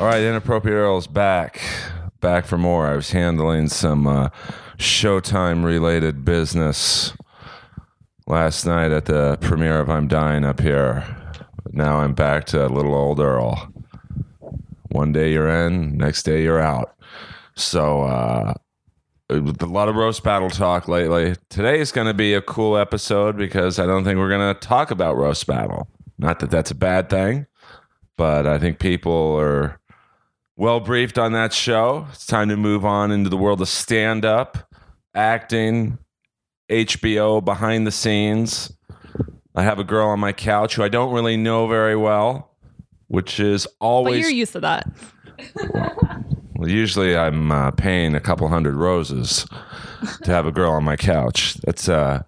All right, Inappropriate Earl's back. Back for more. I was handling some uh, Showtime related business last night at the premiere of I'm Dying Up Here. But Now I'm back to a little old Earl. One day you're in, next day you're out. So, uh, a lot of roast battle talk lately. Today is going to be a cool episode because I don't think we're going to talk about roast battle. Not that that's a bad thing, but I think people are well briefed on that show. It's time to move on into the world of stand up, acting, HBO, behind the scenes. I have a girl on my couch who I don't really know very well, which is But always. you're used to that. Well, usually I'm uh, paying a couple hundred roses to have a girl on my couch. That's a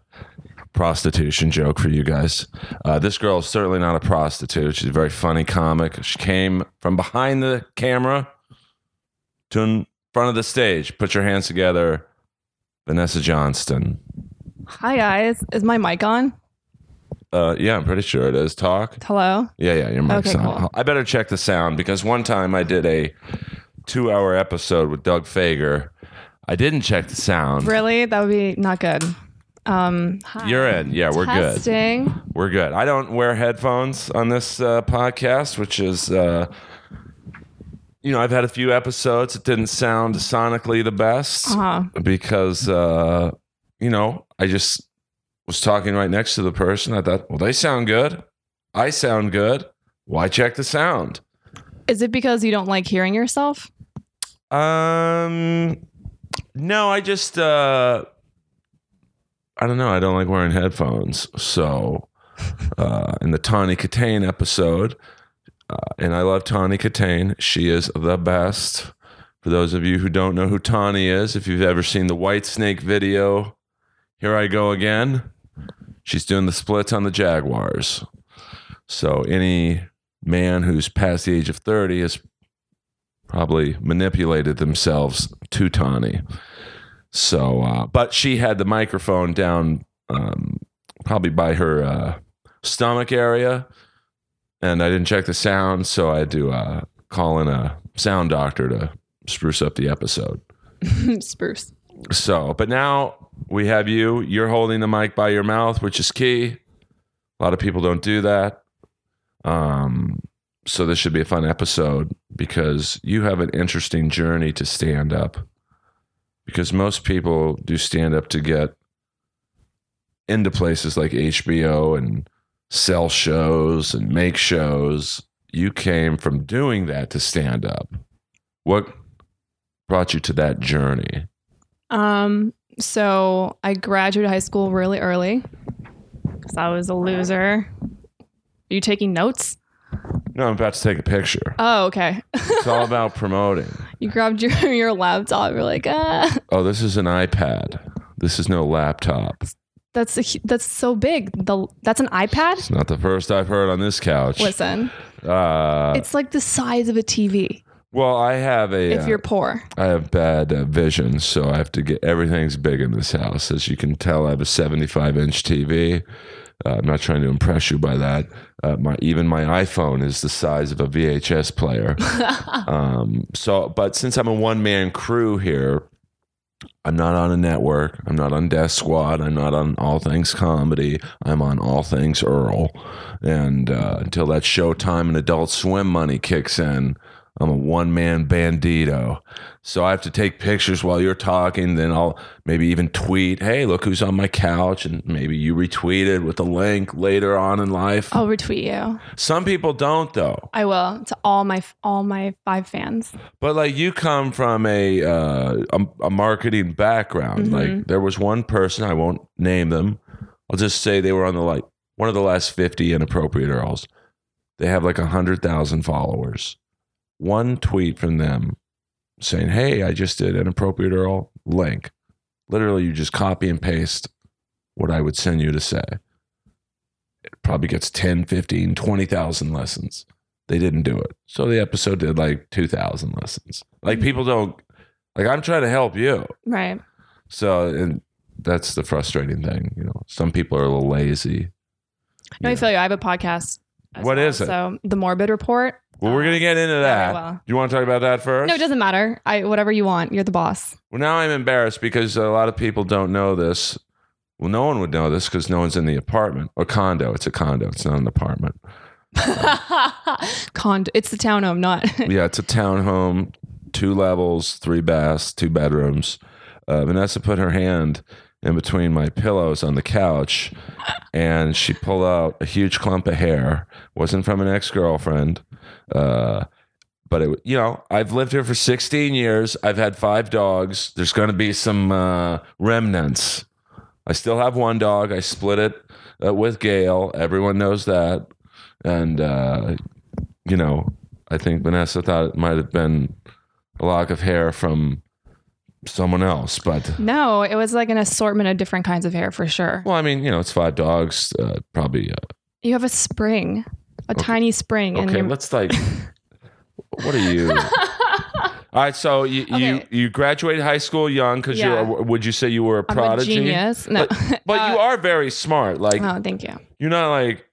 prostitution joke for you guys. Uh, this girl is certainly not a prostitute. She's a very funny comic. She came from behind the camera to in front of the stage. Put your hands together. Vanessa Johnston. Hi guys, is my mic on? Uh, yeah, I'm pretty sure it is. Talk. Hello. Yeah, yeah, your mic's Okay, on. cool. I better check the sound because one time I did a two hour episode with Doug Fager. I didn't check the sound. Really? That would be not good. Um, hi. You're in. Yeah, we're good. We're good. I don't wear headphones on this uh, podcast, which is, uh, you know, I've had a few episodes It didn't sound sonically the best Uh-huh. because, uh, you know, I just was talking right next to the person. I thought, well, they sound good. I sound good. Why check the sound? Is it because you don't like hearing yourself? Um, no, I just, uh, I don't know. I don't like wearing headphones. So, uh, in the Tawny Kitaen episode, uh, and I love Tawny Kitaen. She is the best. For those of you who don't know who Tawny is, if you've ever seen the Whitesnake video, here I go again. She's doing the splits on the Jaguars. So, any man who's past the age of 30 has probably manipulated themselves to Tawny. So, uh, but she had the microphone down um, probably by her uh, stomach area, and I didn't check the sound, so I had to uh, call in a sound doctor to spruce up the episode. Spruce. So, but now we have you. You're holding the mic by your mouth, which is key. A lot of people don't do that. Um, so this should be a fun episode because you have an interesting journey to stand up. Because most people do stand up to get into places like HBO and sell shows and make shows. You came from doing that to stand up. What brought you to that journey? Um, so I graduated high school really early because I was a loser. Are you taking notes? No, I'm about to take a picture. Oh, okay. It's all about promoting. you grabbed your, your laptop. You're like, ah, Oh, this is an iPad. This is no laptop. that's a, that's so big. The that's an iPad. It's not the first I've heard on this couch. Listen, Uh, it's like the size of a TV well, I have a. if uh, you're poor. I have bad uh, vision, so I have to get everything's big in this house. As you can tell, I have a 75 inch TV. Uh, I'm not trying to impress you by that. Uh, my even my iPhone is the size of a VHS player. um, so, but since I'm a one man crew here, I'm not on a network. I'm not on Death Squad. I'm not on All Things Comedy. I'm on All Things Earl. And uh, until that Showtime and Adult Swim money kicks in, I'm a one man bandito. So I have to take pictures while you're talking. Then I'll maybe even tweet, hey, look who's on my couch. And maybe you retweet it with a link later on in life. I'll retweet you. Some people don't, though. I will to all my all my five fans. But like you come from a uh, a, a marketing background. Mhm. Like there was one person I won't name them. I'll just say they were on the like one of the last fifty inappropriate earls. They have like a hundred thousand followers. One tweet from them saying, "Hey, I just did inappropriate earl link." Literally, you just copy and paste what I would send you to say. It probably gets 10, 15, 20,000 lessons. They didn't do it. So the episode did like 2,000 lessons. Like mm-hmm. people don't, like I'm trying to help you. Right. So, and that's the frustrating thing. You know, some people are a little lazy. No, I feel you. I have a podcast. as What well. is it? So the Morbid Report. Well, we're gonna get into that. well. Do you want to talk about that first? No, it doesn't matter. I whatever you want. You're the boss. Well, now I'm embarrassed because a lot of people don't know this. Well, no one would know this because no one's in the apartment or condo. It's a condo. It's not an apartment. Condo. It's the townhome, not. yeah, it's a townhome, two levels, three baths, two bedrooms. Uh, Vanessa put her hand in between my pillows on the couch, and she pulled out a huge clump of hair. wasn't from an ex girlfriend, uh, but it. You know, I've lived here for 16 years. I've had five dogs. There's going to be some uh, remnants. I still have one dog. I split it uh, with Gail. Everyone knows that, and uh, you know, I think Vanessa thought it might have been a lock of hair from someone else, but no, it was like an assortment of different kinds of hair for sure. well, I mean, you know, it's five dogs, uh, probably. Uh, You have a spring, a tiny spring, and okay, let's like. what are you? All right, so you you, Okay. you graduated high school young because Yeah. you would you say you were a I'm prodigy? a genius. No, But you Uh, are very smart. Like Oh, thank you. you're not like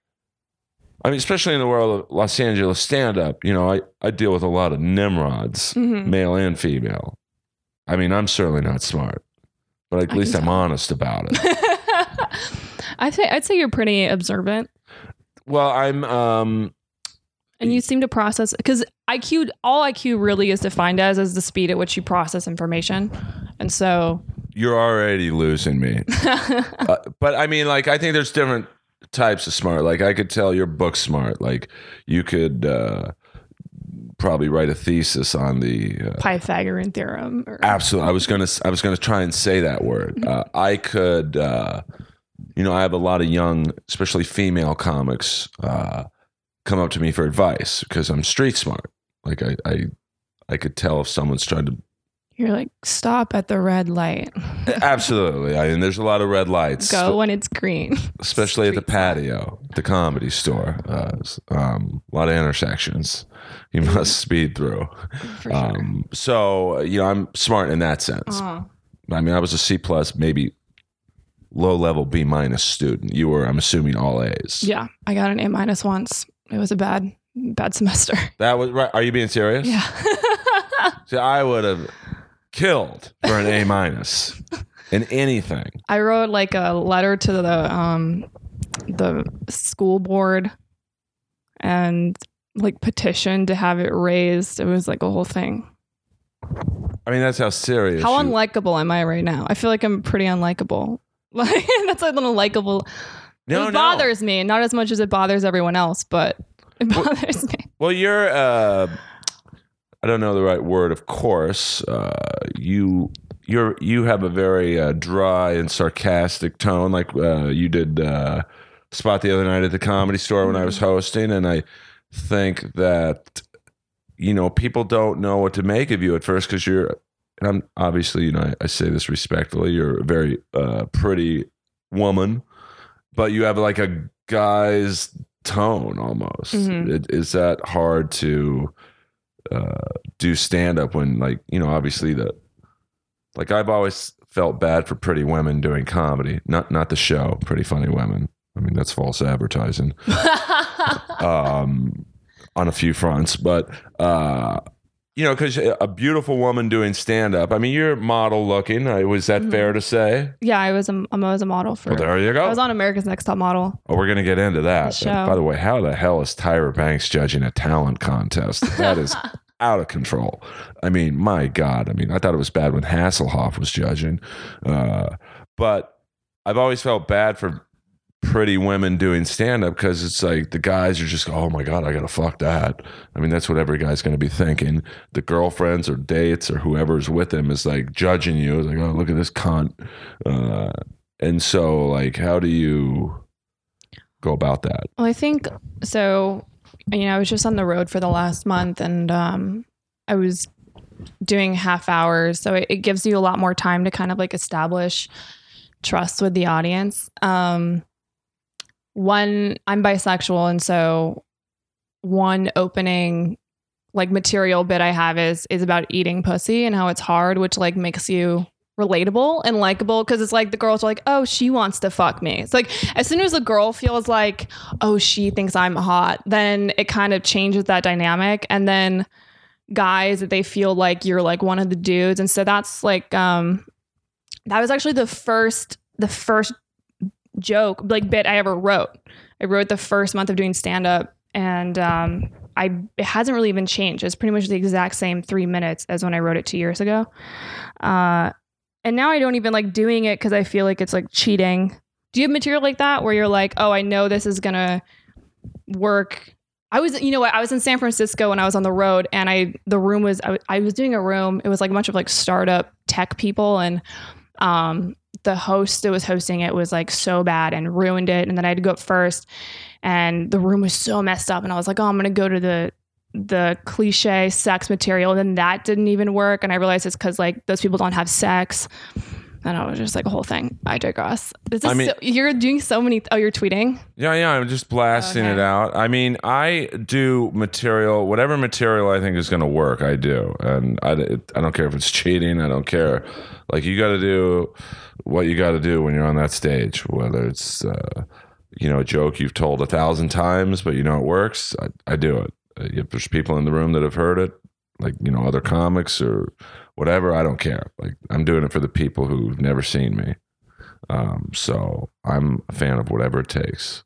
I mean, especially in the world of Los Angeles stand up, you know, I, I deal with a lot of nimrods, Mhm. male and female. I mean, I'm certainly not smart, but at I least I'm honest about it. I say I'd say you're pretty observant, well, I'm um and you seem to process because IQ. All IQ really is defined as is the speed at which you process information, and so. you're already losing me. uh, but I mean, like, I think there's different types of smart. Like, I could tell you're book smart. Like, you could uh, probably write a thesis on the uh, Pythagorean theorem. Or, Absolutely. I was gonna. I was gonna try and say that word. Uh, I could. Uh, you know, I have a lot of young, especially female comics, uh, come up to me for advice because I'm street smart. Like I, I, I could tell if someone's trying to. You're like, stop at the red light. Absolutely. I mean, there's a lot of red lights, Go when it's green. especially at the patio, the comedy store. Uh, um, a lot of intersections you must speed through. For sure. Um, so you know, I'm smart in that sense. Oh. I mean, I was a C plus, maybe low level B minus student. You were, I'm assuming, all A's. Yeah, I got an A minus once. It was a bad, bad semester. That was right. Are you being serious? Yeah. See, I would have killed for an A minus in anything. I wrote like a letter to the um the school board and like petitioned to have it raised. It was like a whole thing. I mean, that's how serious. How you- unlikable am I right now? I feel like I'm pretty unlikable. Like that's a little likable. no, it no. bothers me, not as much as it bothers everyone else, but it Well- bothers me. Well, you're. Uh, I don't know the right word. Of course, uh, you. You're you have a very uh, dry and sarcastic tone, like uh, you did uh, spot the other night at the comedy store when I was hosting, and I think that you know people don't know what to make of you at first because you're. And I'm obviously, you know, I, I say this respectfully. You're a very uh, pretty woman, but you have like a guy's tone almost. Mhm. It, is that hard to uh, do stand up when, like, you know, obviously the like I've always felt bad for pretty women doing comedy, not not the show, Pretty Funny Women. I mean, that's false advertising um, on a few fronts, but uh, you know, because a beautiful woman doing stand up. I mean, you're model looking. Was that Mhm. fair to say? yeah, I was a I was a model for. Well, there you go. I was on America's Next Top Model. Oh, we're going to get into that. Show. By the way, how the hell is Tyra Banks judging a talent contest? That is out of control. I mean, my God. I mean, I thought it was bad when Hasselhoff was judging. Uh, but I've always felt bad for pretty women doing stand up because it's like the guys are just, oh my God, I got to fuck that. I mean, that's what every guy's to be thinking. The girlfriends or dates or whoever's with them is like judging you. It's like, oh, look at this cunt. Uh, and so, like, how do you go about that? Well, I think so. You know, I was just on the road for the last month, and um, I was doing half hours, so it, it gives you a lot more time to kind of like establish trust with the audience. Um, one, I'm bisexual, and so one opening like material bit I have is is about eating pussy and how it's hard, which like makes you relatable and likable because it's like the girls are like, oh, she wants to fuck me. It's like as soon as a girl feels like, oh, she thinks I'm hot, then it kind of changes that dynamic. And then guys that they feel like you're like one of the dudes. And so that's like um that was actually the first the first joke like bit I ever wrote. I wrote the first month of doing stand up and um I it hasn't really even changed. It's pretty much the exact same three minutes as when I wrote it two years ago. Uh and now I don't even like doing it because I feel like it's like cheating. Do you have material like that where you're like, oh, I know this is gonna work I was, you know what? I was in San Francisco when I was on the road, and I the room was I, I was doing a room. It was like a bunch of like startup tech people, and um, the host that was hosting it was like so bad and ruined it. And then I had to go up first, and the room was so messed up. And I was like, oh, I'm gonna go to the the cliche sex material. And then that didn't even work. And I realized it's because like those people don't have sex. I was just like a whole thing. I digress. This is I mean- so, you're doing so many. Oh, you're tweeting. Yeah, yeah, I'm just blasting Okay. it out. I mean, I do material, whatever material I think is going to work, I do. And I, it, I don't care if it's cheating, I don't care. Like, you got to do what you got to do when you're on that stage, whether it's, uh, you know, a joke you've told a thousand times, but you know it works, I, I do it. Uh, If there's people in the room that have heard it, like, you know, other comics or whatever, I don't care. Like, I'm doing it for the people who've never seen me. Um, so I'm a fan of whatever it takes.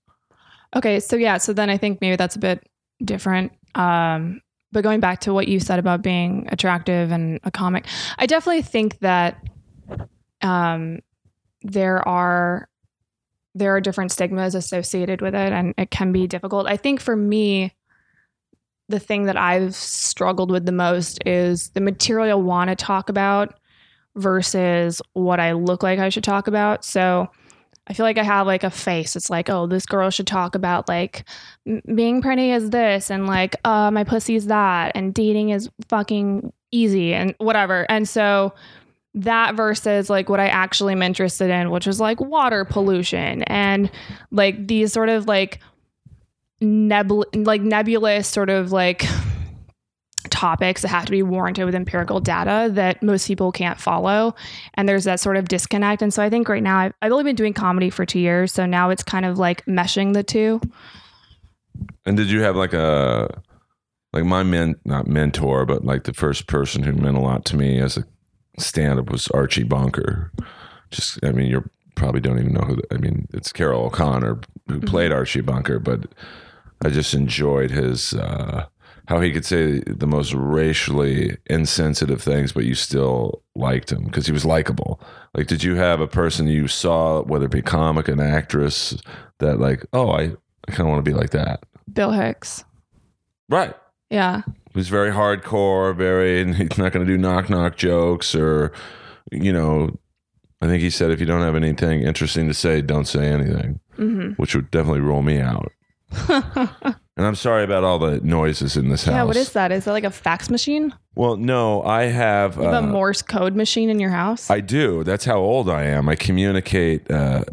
Okay, so yeah, so then I think maybe that's a bit different. Um, but going back to what you said about being attractive and a comic, I definitely think that um, there are there are different stigmas associated with it, and it can be difficult. I think for me, the thing that I've struggled with the most is the material I want to talk about versus what I look like I should talk about. So I feel like I have like a face. It's like, oh, this girl should talk about like m- being pretty is this and like uh my pussy is that and dating is fucking easy and whatever. And so that versus like what I actually am interested in, which is like water pollution and like these sort of like nebul like nebulous sort of like topics that have to be warranted with empirical data that most people can't follow. And there's that sort of disconnect. And so i think right now I've, I've only been doing comedy for two years. So now it's kind of like meshing the two. And did you have like a like my men not mentor, but like the first person who meant a lot to me as a stand up was Archie Bunker. Just I mean, you probably don't even know who I mean, it's Carroll O'Connor who mm-hmm. played Archie Bunker, but I just enjoyed his uh how he could say the most racially insensitive things, but you still liked him because he was likable. Like, did you have a person you saw, whether it be comic, an actress, that like, oh, I, I kind of want to be like that? bill hicks Right. yeah He was very hardcore, very, and he's not going to do knock knock jokes or, you know, I think he said if you don't have anything interesting to say, don't say anything, hmm which would definitely roll me out. And I'm sorry about all the noises in this house. yeah what is that is that like a fax machine Well, no, I have. you have uh, a morse code machine in your house I do. That's how old I am. I communicate uh,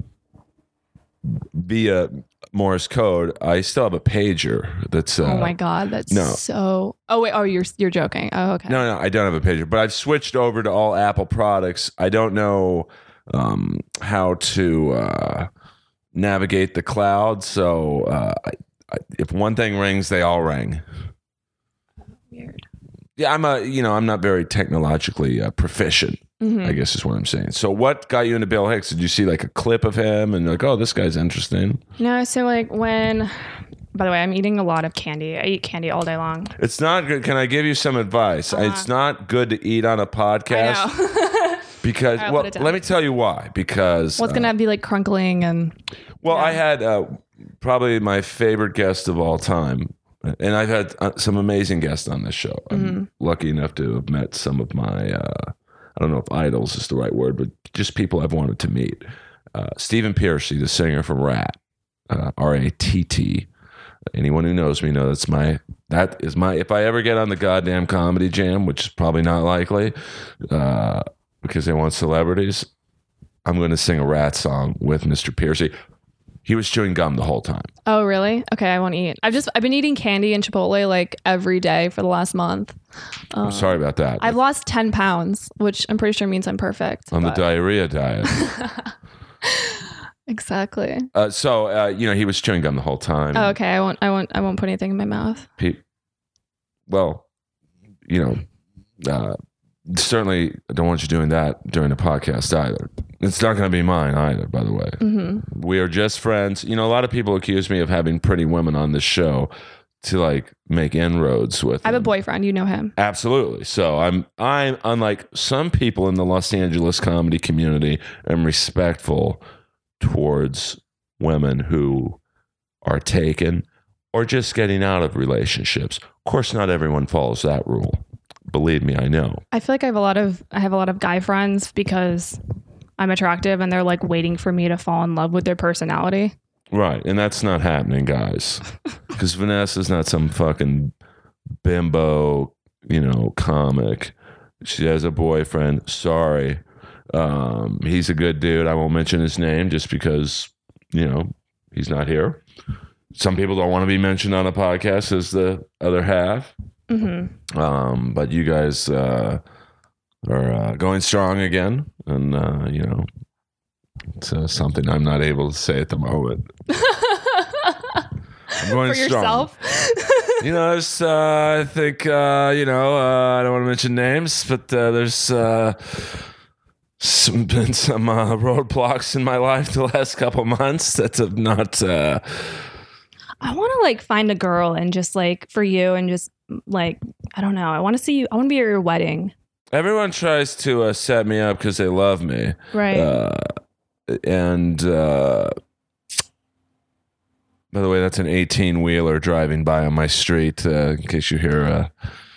via Morse code. I still have a pager. That's uh, oh my god that's no. so oh wait oh you're you're joking oh okay No, no, I don't have a pager, but I've switched over to all Apple products. I don't know um, how to uh, navigate the cloud, so uh, I, I, if one thing rings, they all ring. weird Yeah, I'm a you know I'm not very technologically uh, proficient. Mhm. I guess is what I'm saying. So, what got you into Bill Hicks? Did you see like a clip of him and like, oh, this guy's interesting? no so like when by the way i'm eating a lot of candy i eat candy all day long It's not good. Can I give you some advice? It's not good to eat on a podcast I because, I'll well, put it down. let me tell you why. Because, What's uh, gonna be like crunkling and well, I had uh, probably my favorite guest of all time. And I've had uh, some amazing guests on this show. I'm Mm-hmm. lucky enough to have met some of my, uh, I don't know if idols is the right word, but just people I've wanted to meet. Uh, Stephen Pearcy, the singer from Ratt, uh, R A T T. Anyone who knows me knows that's my that is my if I ever get on the goddamn comedy jam, which is probably not likely, uh, because they want celebrities, I'm going to sing a Ratt song with Mr. Pearcy. He was chewing gum the whole time. Oh, really? Okay, I won't eat. I've just I've been eating candy and Chipotle like every day for the last month. Um, I'm sorry about that. I've lost ten pounds, which I'm pretty sure means I'm perfect. on the diarrhea diet. exactly. uh, so uh, you know he was chewing gum the whole time. Oh, okay, I won't. I won't. I won't put anything in my mouth. Well, you know, uh, certainly I don't want you doing that during the podcast either. It's not going to be mine either, by the way. hmm We are just friends. You know, a lot of people accuse me of having pretty women on this show to like make inroads with. I have a boyfriend. You know him. Absolutely. So I'm I'm unlike some people in the Los Angeles comedy community, I'm respectful towards women who are taken or just getting out of relationships. Of course, not everyone follows that rule. Believe me, I know. I feel like I have a lot of I have a lot of guy friends because I'm attractive and they're like waiting for me to fall in love with their personality. Right. And that's not happening, guys. Because Vanessa's not some fucking bimbo, you know, comic. She has a boyfriend. Sorry. Um, he's a good dude. I won't mention his name just because, you know, he's not here. Some people don't want to be mentioned on a podcast as the other half. Hmm Um, but you guys uh, are uh, going strong again. And, uh, you know, it's uh, something I'm not able to say at the moment. I'm going For strong. yourself. You know, there's, uh, I think, uh, you know, uh, I don't want to mention names, but uh, there's uh, some, been some uh, roadblocks in my life the last couple months that have not. Uh, I want to like find a girl and just like for you and just like I don't know. I want to see you. I want to be at your wedding. everyone tries to uh, set me up because they love me. Right. Uh, and uh, by the way, that's an 18 wheeler driving by on my street, uh, in case you hear.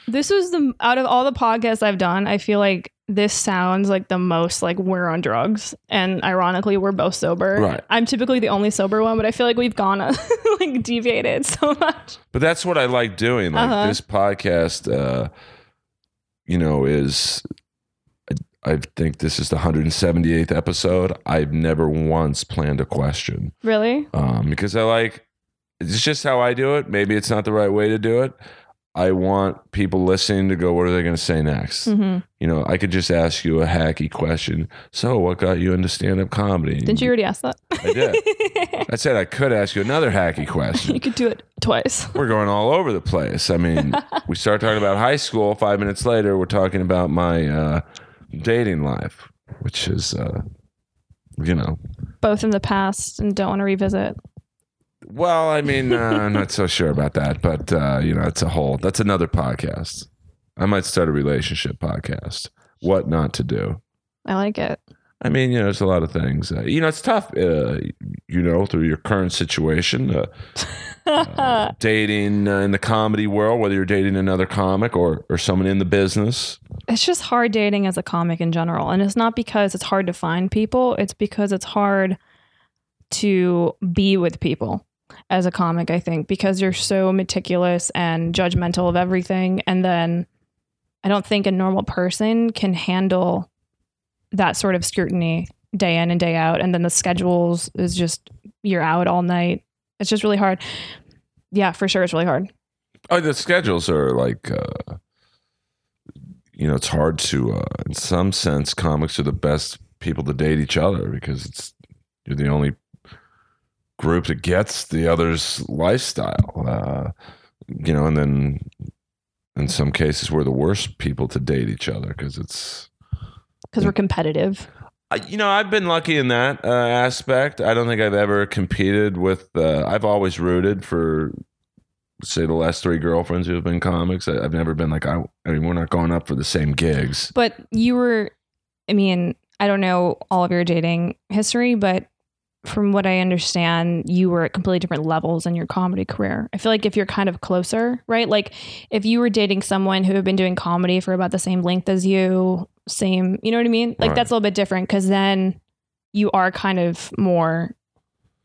This was the out of all the podcasts I've done. I feel like this sounds like the most like we're on drugs, and ironically, we're both sober. Right. I'm typically the only sober one, but I feel like we've gone uh, like deviated so much. But that's what I like doing. Like Uh-huh. this podcast, uh, you know, is I, I think this is the 178th episode. I've never once planned a question Really? um, because I like it's just how I do it. Maybe it's not the right way to do it. I want people listening to go, what are they going to say next? hmm You know, I could just ask you a hacky question. So, what got you into stand up comedy? Didn't you already ask that? I did. I said I could ask you another hacky question you could do it twice. we're going all over the place. I mean, we start talking about high school. Five minutes later, we're talking about my uh, dating life, which is, uh, you know, Both in the past and don't want to revisit. Well, I mean, uh, I'm not so sure about that, but uh, you know, it's a whole. That's another podcast. I might start a relationship podcast. What not to do. I like it. I mean, you know, there's a lot of things. Uh, you know, it's tough. Uh, you know, through your current situation, uh, uh, dating uh, in the comedy world, whether you're dating another comic or or someone in the business. it's just hard dating as a comic in general. And it's not because it's hard to find people, it's because it's hard to be with people as a comic, I think, because you're so meticulous and judgmental of everything. And then I don't think a normal person can handle that sort of scrutiny day in and day out. And then the schedules is just you're out all night. It's just really hard. Yeah, for sure. It's really hard. Oh, the schedules are like, uh, you know, it's hard to, uh, in some sense, comics are the best people to date each other because it's you're the only group that gets the other's lifestyle. Uh, you know, and then in some cases, we're the worst people to date each other because it's. Because we're competitive. I- You know, I've been lucky in that uh, aspect. I don't think I've ever competed with. Uh, I've always rooted for, say, the last three girlfriends who have been comics. I, I've never been like, I, I mean, we're not going up for the same gigs. But you were, I mean, I don't know all of your dating history, but from what I understand, you were at completely different levels in your comedy career. I feel like if you're kind of closer, right? Like if you were dating someone who had been doing comedy for about the same length as you, same, you know what I mean? Like Right. that's a little bit different because then you are kind of more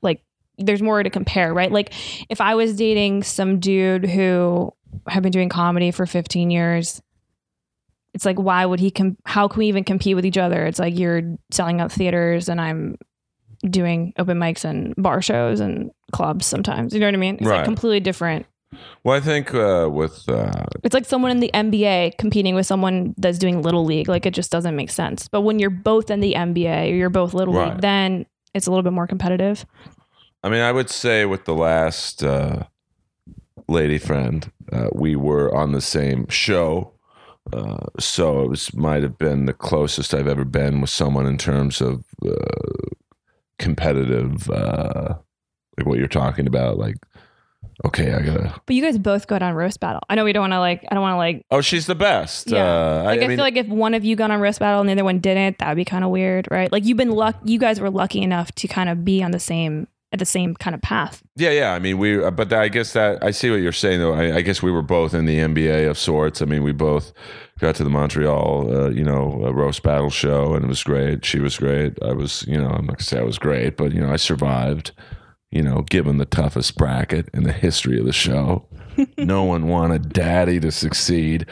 like there's more to compare, right? Like if I was dating some dude who had been doing comedy for 15 years, it's like why would he com- how can we even compete with each other it's like you're selling out theaters and i'm doing open mics and bar shows and clubs sometimes. You know what I mean? It's Right. like completely different. Well, I think uh, with uh, It's like someone in the NBA competing with someone that's doing little league. Like it just doesn't make sense. But when you're both in the NBA or you're both little Right. league, then it's a little bit more competitive. I mean, I would say with the last uh, lady friend, uh, we were on the same show. Uh, so it was might have been the closest I've ever been with someone in terms of uh, competitive, uh, like what you're talking about. Like, okay, I gotta. But you guys both got on roast battle. I know we don't want to like. I don't want to like. Oh, she's the best. Yeah. Uh, Like I, mean, feel like if one of you got on roast battle and the other one didn't, that would be kind of weird, right? Like you've been luck. You guys were lucky enough to kind of be on the same at the same kind of path. Yeah, yeah. I mean, we, uh, but I guess that I see what you're saying, though. I, I guess we were both in the NBA of sorts. I mean, we both got to the Montreal, uh, you know, uh, roast battle show, and it was great. She was great. I was, you know, I'm not gonna say I was great, but you know, I survived. You know, given the toughest bracket in the history of the show, no one wanted Daddy to succeed.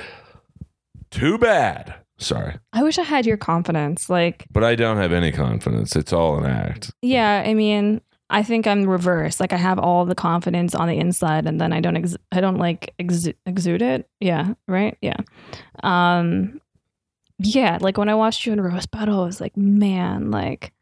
Too bad. Sorry, I wish I had your confidence. Like, but I don't have any confidence. It's all an act. yeah, I mean, I think I'm reverse. Like I have all the confidence on the inside, and then I don't. Ex- I don't like exu- exude it. Yeah. Right. Yeah. Um. Yeah. Like when I watched you in roast battle, I was like, man, like,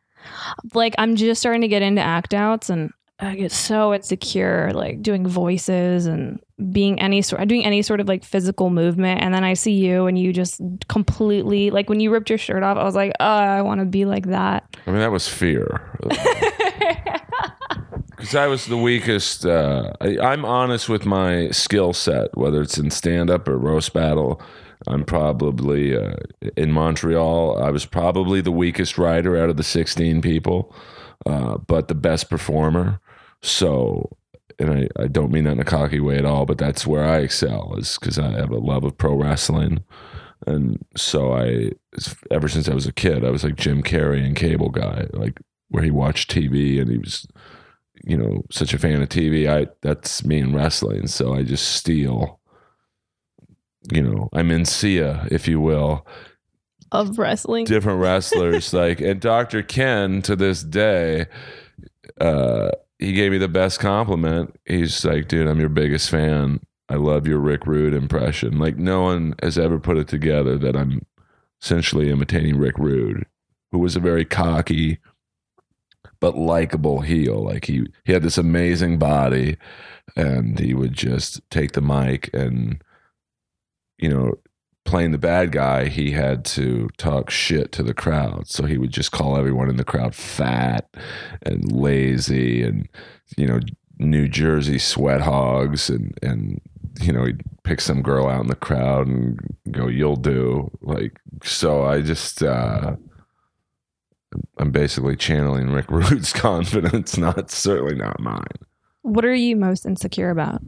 like I'm just starting to get into act outs, and I get so insecure, like doing voices and being any sort, doing any sort of like physical movement, and then I see you, and you just completely like when you ripped your shirt off, I was like, oh, I want to be like that. I mean, that was fear. Because I was the weakest. Uh, I, I'm honest with my skill set, whether it's in stand up or roast battle. I'm probably uh, in Montreal. I was probably the weakest writer out of the 16 people, uh, but the best performer. So, and I, I don't mean that in a cocky way at all, but that's where I excel is because I have a love of pro wrestling. And so I, ever since I was a kid, I was like Jim Carrey and Cable Guy, like where he watched TV and he was, you know, such a fan of TV. I that's me in wrestling, so I just steal. You know, I'm in Sia, if you will, of wrestling. different wrestlers. like, and Dr. Ken to this day, uh, he gave me the best compliment. He's like, dude, I'm your biggest fan. I love your Rick Rude impression. Like, no one has ever put it together that I'm essentially imitating Rick Rude, who was a very cocky but likable heel. Like he he had this amazing body, and he would just take the mic and you know playing the bad guy, he had to talk shit to the crowd. So he would just call everyone in the crowd fat and lazy and, you know, New Jersey sweat hogs and, and, you know, he'd pick some girl out in the crowd and go, you'll do. Like, so I just, uh, I'm basically channeling Rick Rude's confidence, not certainly not mine. What are you most insecure about?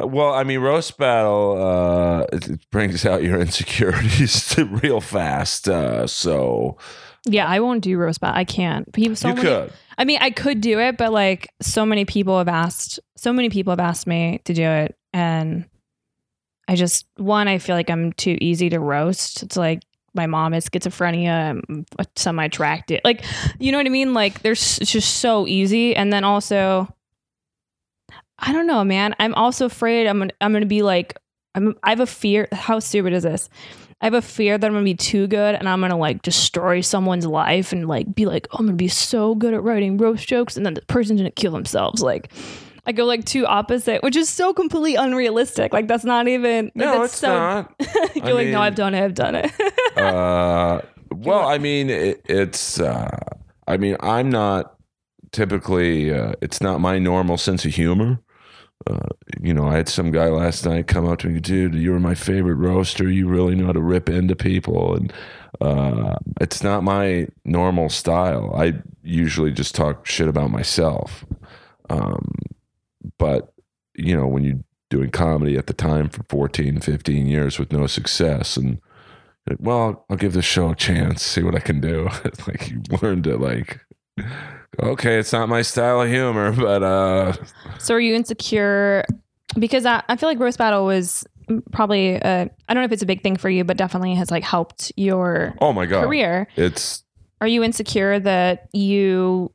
Well, I mean, roast battle uh, it, it brings out your insecurities real fast. Uh, so Yeah, I won't do roast battle. I can't. People, so you many, could. I mean, I could do it, but like so many people have asked, so many people have asked me to do it, and I just one, I feel like I'm too easy to roast. It's like my mom has schizophrenia, I'm semi attracted, like you know what I mean. Like there's it's just so easy, and then also, I don't know, man. I'm also afraid I'm gonna, I'm gonna be like I'm I have a fear. How stupid is this? I have a fear that I'm gonna be too good and I'm gonna like destroy someone's life and like be like, oh, I'm gonna be so good at writing roast jokes and then the person's gonna kill themselves. Like I go like two opposite, which is so completely unrealistic. Like that's not even like, No, that's it's so, not. You're I like, mean- no, I've done it, I've done it. Uh, well, I mean, it, it's. Uh, I mean, I'm not typically. Uh, it's not my normal sense of humor. Uh, you know, I had some guy last night come up to me, dude. You were my favorite roaster. You really know how to rip into people, and uh, it's not my normal style. I usually just talk shit about myself. Um, but you know, when you're doing comedy at the time for 14, 15 years with no success, and well, I'll give this show a chance, see what I can do. Like you learn to like, okay, it's not my style of humor, but uh, so are you insecure? Because I, I feel like roast battle was probably uh, I don't know if it's a big thing for you, but definitely has like helped your oh my god, career. it's are you insecure that you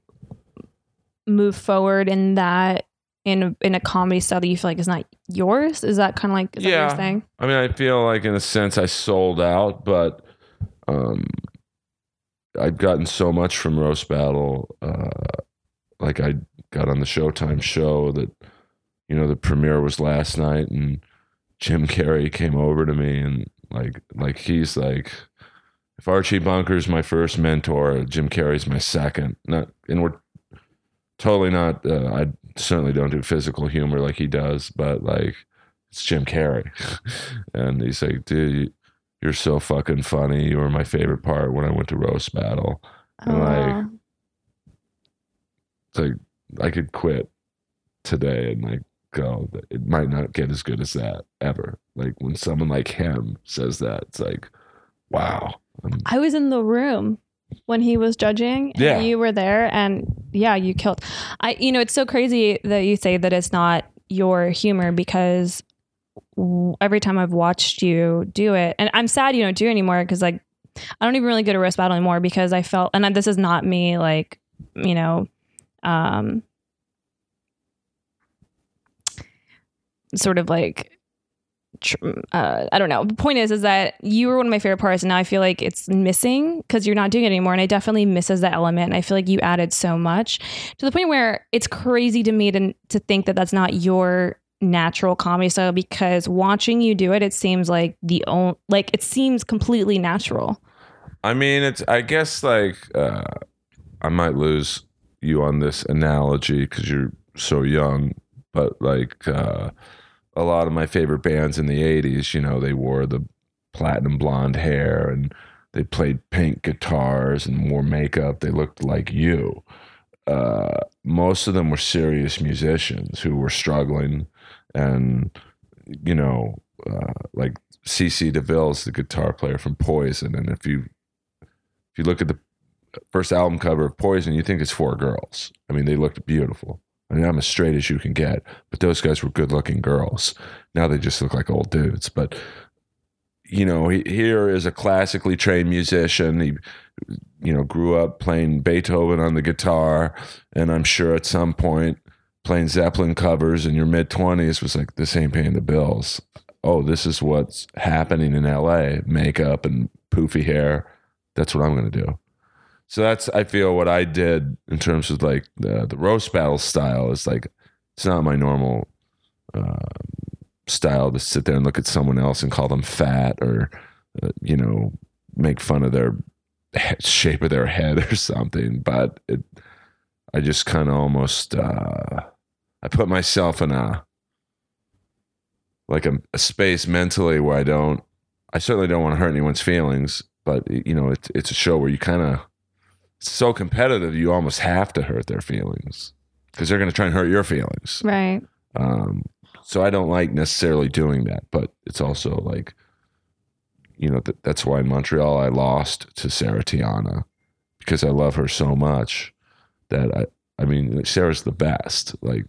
move forward in that in a, in a comedy style that you feel like is not yours? Is that kind of like is that what Yeah. you're saying? I mean, I feel like in a sense I sold out, but um, I'd gotten so much from Roast Battle. Uh, like I got on the Showtime show that, you know, the premiere was last night, and Jim Carrey came over to me and like, like he's like, if Archie Bunker's my first mentor, Jim Carrey's my second. Not, and we're totally not. Uh, I certainly don't do physical humor like he does, but like it's Jim Carrey. and he's like, dude, you're so fucking funny. You were my favorite part when I went to Roast Battle. And, like, Oh. It's like, I could quit today and like go. It might not get as good as that ever. Like when someone like him says that, it's like, wow. I'm- I was in the room when he was judging. and Yeah. you were there, and yeah, you killed. I, you know, it's so crazy that you say that it's not your humor because every time I've watched you do it, and I'm sad you don't do it anymore because like I don't even really go to roast battle anymore because I felt, and this is not me, like you know, um, sort of like uh, I don't know. The point is, is that you were one of my favorite parts, and now I feel like it's missing because you're not doing it anymore, and it definitely misses that element. And I feel like you added so much to the point where it's crazy to me to to think that that's not your natural comedy style because watching you do it, it seems like the only like it seems completely natural. I mean, it's, I guess like, uh, I might lose you on this analogy because you're so young, but like, uh, a lot of my favorite bands in the 80s, you know, they wore the platinum blonde hair and they played pink guitars and wore makeup. They looked like you. Uh, most of them were serious musicians who were struggling. And, you know, uh, like CC DeVille's the guitar player from Poison. And if you, if you look at the first album cover of Poison, you think it's four girls. I mean, they looked beautiful. I mean, I'm as straight as you can get, but those guys were good looking girls. Now they just look like old dudes. But, you know, he, here is a classically trained musician. He, you know, grew up playing Beethoven on the guitar. And I'm sure at some point, playing Zeppelin covers in your mid 20s was like, this ain't paying the bills. Oh, this is what's happening in LA makeup and poofy hair. That's what I'm going to do. So that's I feel what I did in terms of like the the roast battle style is like it's not my normal uh, style to sit there and look at someone else and call them fat or uh, you know make fun of their he- shape of their head or something. But it, I just kind of almost uh, I put myself in a like a, a space mentally where I don't I certainly don't want to hurt anyone's feelings, but you know it's it's a show where you kind of it's so competitive you almost have to hurt their feelings because they're going to try and hurt your feelings. Right. Um, so I don't like necessarily doing that, but it's also like, you know, th- that's why in Montreal I lost to Sarah Tiana because I love her so much that I, I mean, Sarah's the best. Like,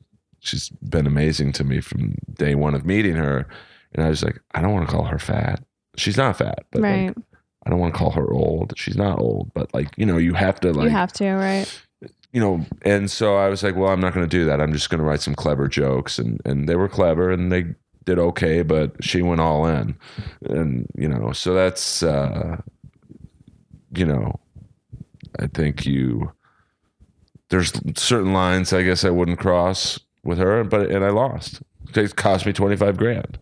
she's been amazing to me from day one of meeting her. And I was like, I don't want to call her fat. She's not fat, but like, right. I don't want to call her old. She's not old, but like, you know, you have to like, you have to, right? you know, and so I was like, well, I'm not going to do that. I'm just going to write some clever jokes, and and they were clever, and they did okay, but she went all in, and you know, so that's, uh, you know, I think you, there's certain lines I guess I wouldn't cross with her, but and I lost. It cost me twenty five grand.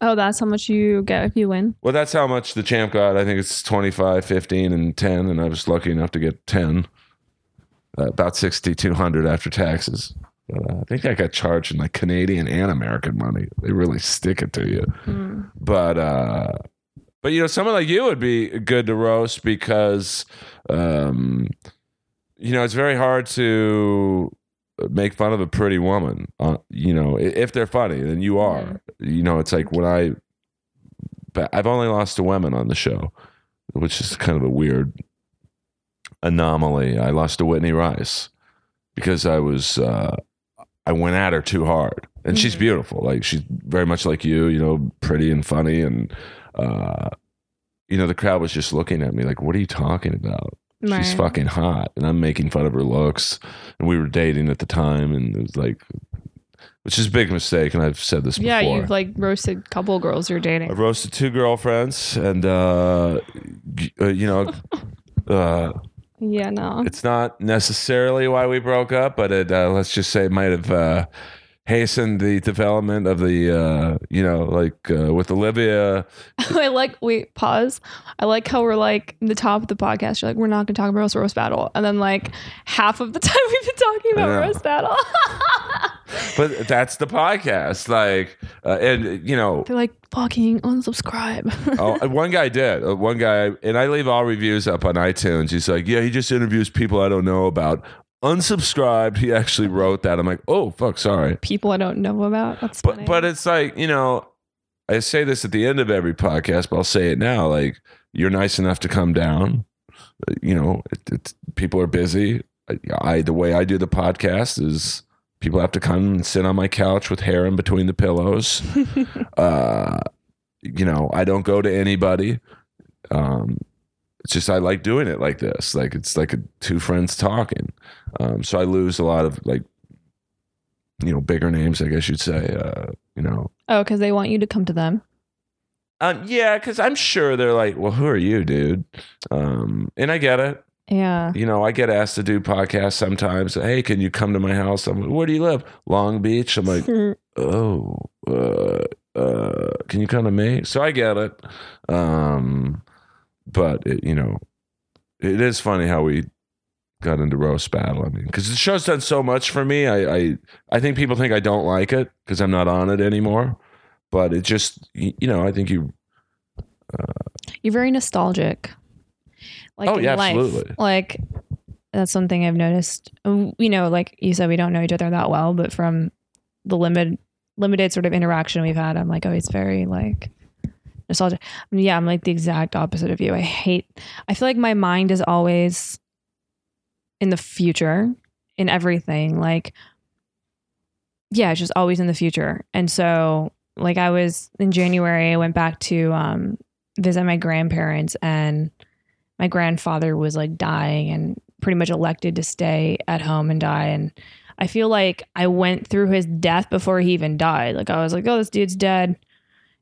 Oh, that's how much you get if you win. Well, that's how much the champ got. I think it's 25, 15, and 10. And I was lucky enough to get 10, uh, about 6,200 after taxes. But, uh, I think I got charged in like Canadian and American money. They really stick it to you. Mm. But, uh, but you know, someone like you would be good to roast because, um, you know, it's very hard to make fun of a pretty woman. Uh, you know, if they're funny, then you are. You know, it's like when I, but I've only lost to women on the show, which is kind of a weird anomaly. I lost to Whitney Rice because I was, uh, I went at her too hard, and she's Mhm. beautiful. Like she's very much like you, you know, pretty and funny, and uh, you know, the crowd was just looking at me like, "What are you talking about?" She's fucking hot, and I'm making fun of her looks. And we were dating at the time, and it was like, which is a big mistake. And I've said this Yeah, before. Yeah, you've like roasted a couple girls you're dating. I've roasted two girlfriends, and uh, uh, you know, uh, Yeah, no. it's not necessarily why we broke up, but it uh, let's just say it might have hastened the development of the uh, you know, like uh, with Olivia. I like wait, pause. I like how we're like in the top of the podcast, you're like, we're not gonna talk about roast battle. And then like half of the time we've been talking about roast battle. But that's the podcast, like, uh, and you know, They're like, fucking unsubscribe. oh, one guy did. Uh, one guy, and I leave all reviews up on iTunes. He's like, yeah, he just interviews people I don't know about. Unsubscribed. He actually wrote that. I'm like, oh fuck, sorry. People I don't know about. That's But funny. but it's like you know, I say this at the end of every podcast, but I'll say it now. Like you're nice enough to come down. You know, it, it's people are busy. I, I the way I do the podcast is people have to come and sit on my couch with hair in between the pillows. uh, you know, I don't go to anybody. Um, it's just I like doing it like this. Like it's like a, two friends talking. Um, so I lose a lot of like, you know, bigger names. I guess you'd say. Uh, you know, oh, because they want you to come to them. um, yeah, because I'm sure they're like, well, who are you, dude? Um, and I get it. Yeah. You know, I get asked to do podcasts sometimes. Hey, can you come to my house? I'm like, where do you live? Long Beach. I'm like, oh, uh, uh, can you come to me? So I get it. Um, but it, you know, it is funny how we got into roast battle. I mean, because the show's done so much for me. I, I, I think people think I don't like it because I'm not on it anymore. But it just, you know, I think you. You're very nostalgic. Like Oh, yeah, life. absolutely. Like that's something I've noticed. Um, You know, like you said, we don't know each other that well, but from the limited limited sort of interaction we've had, I'm like oh, always very like nostalgic. Yeah, I'm like the exact opposite of you. I hate. I feel like my mind is always in the future in everything. Like, yeah, it's just always in the future. And so, like, I was in January. I went back to um, visit my grandparents, and my grandfather was like dying and pretty much elected to stay at home and die. And I feel like I went through his death before he even died. Like, I was like, oh, this dude's dead.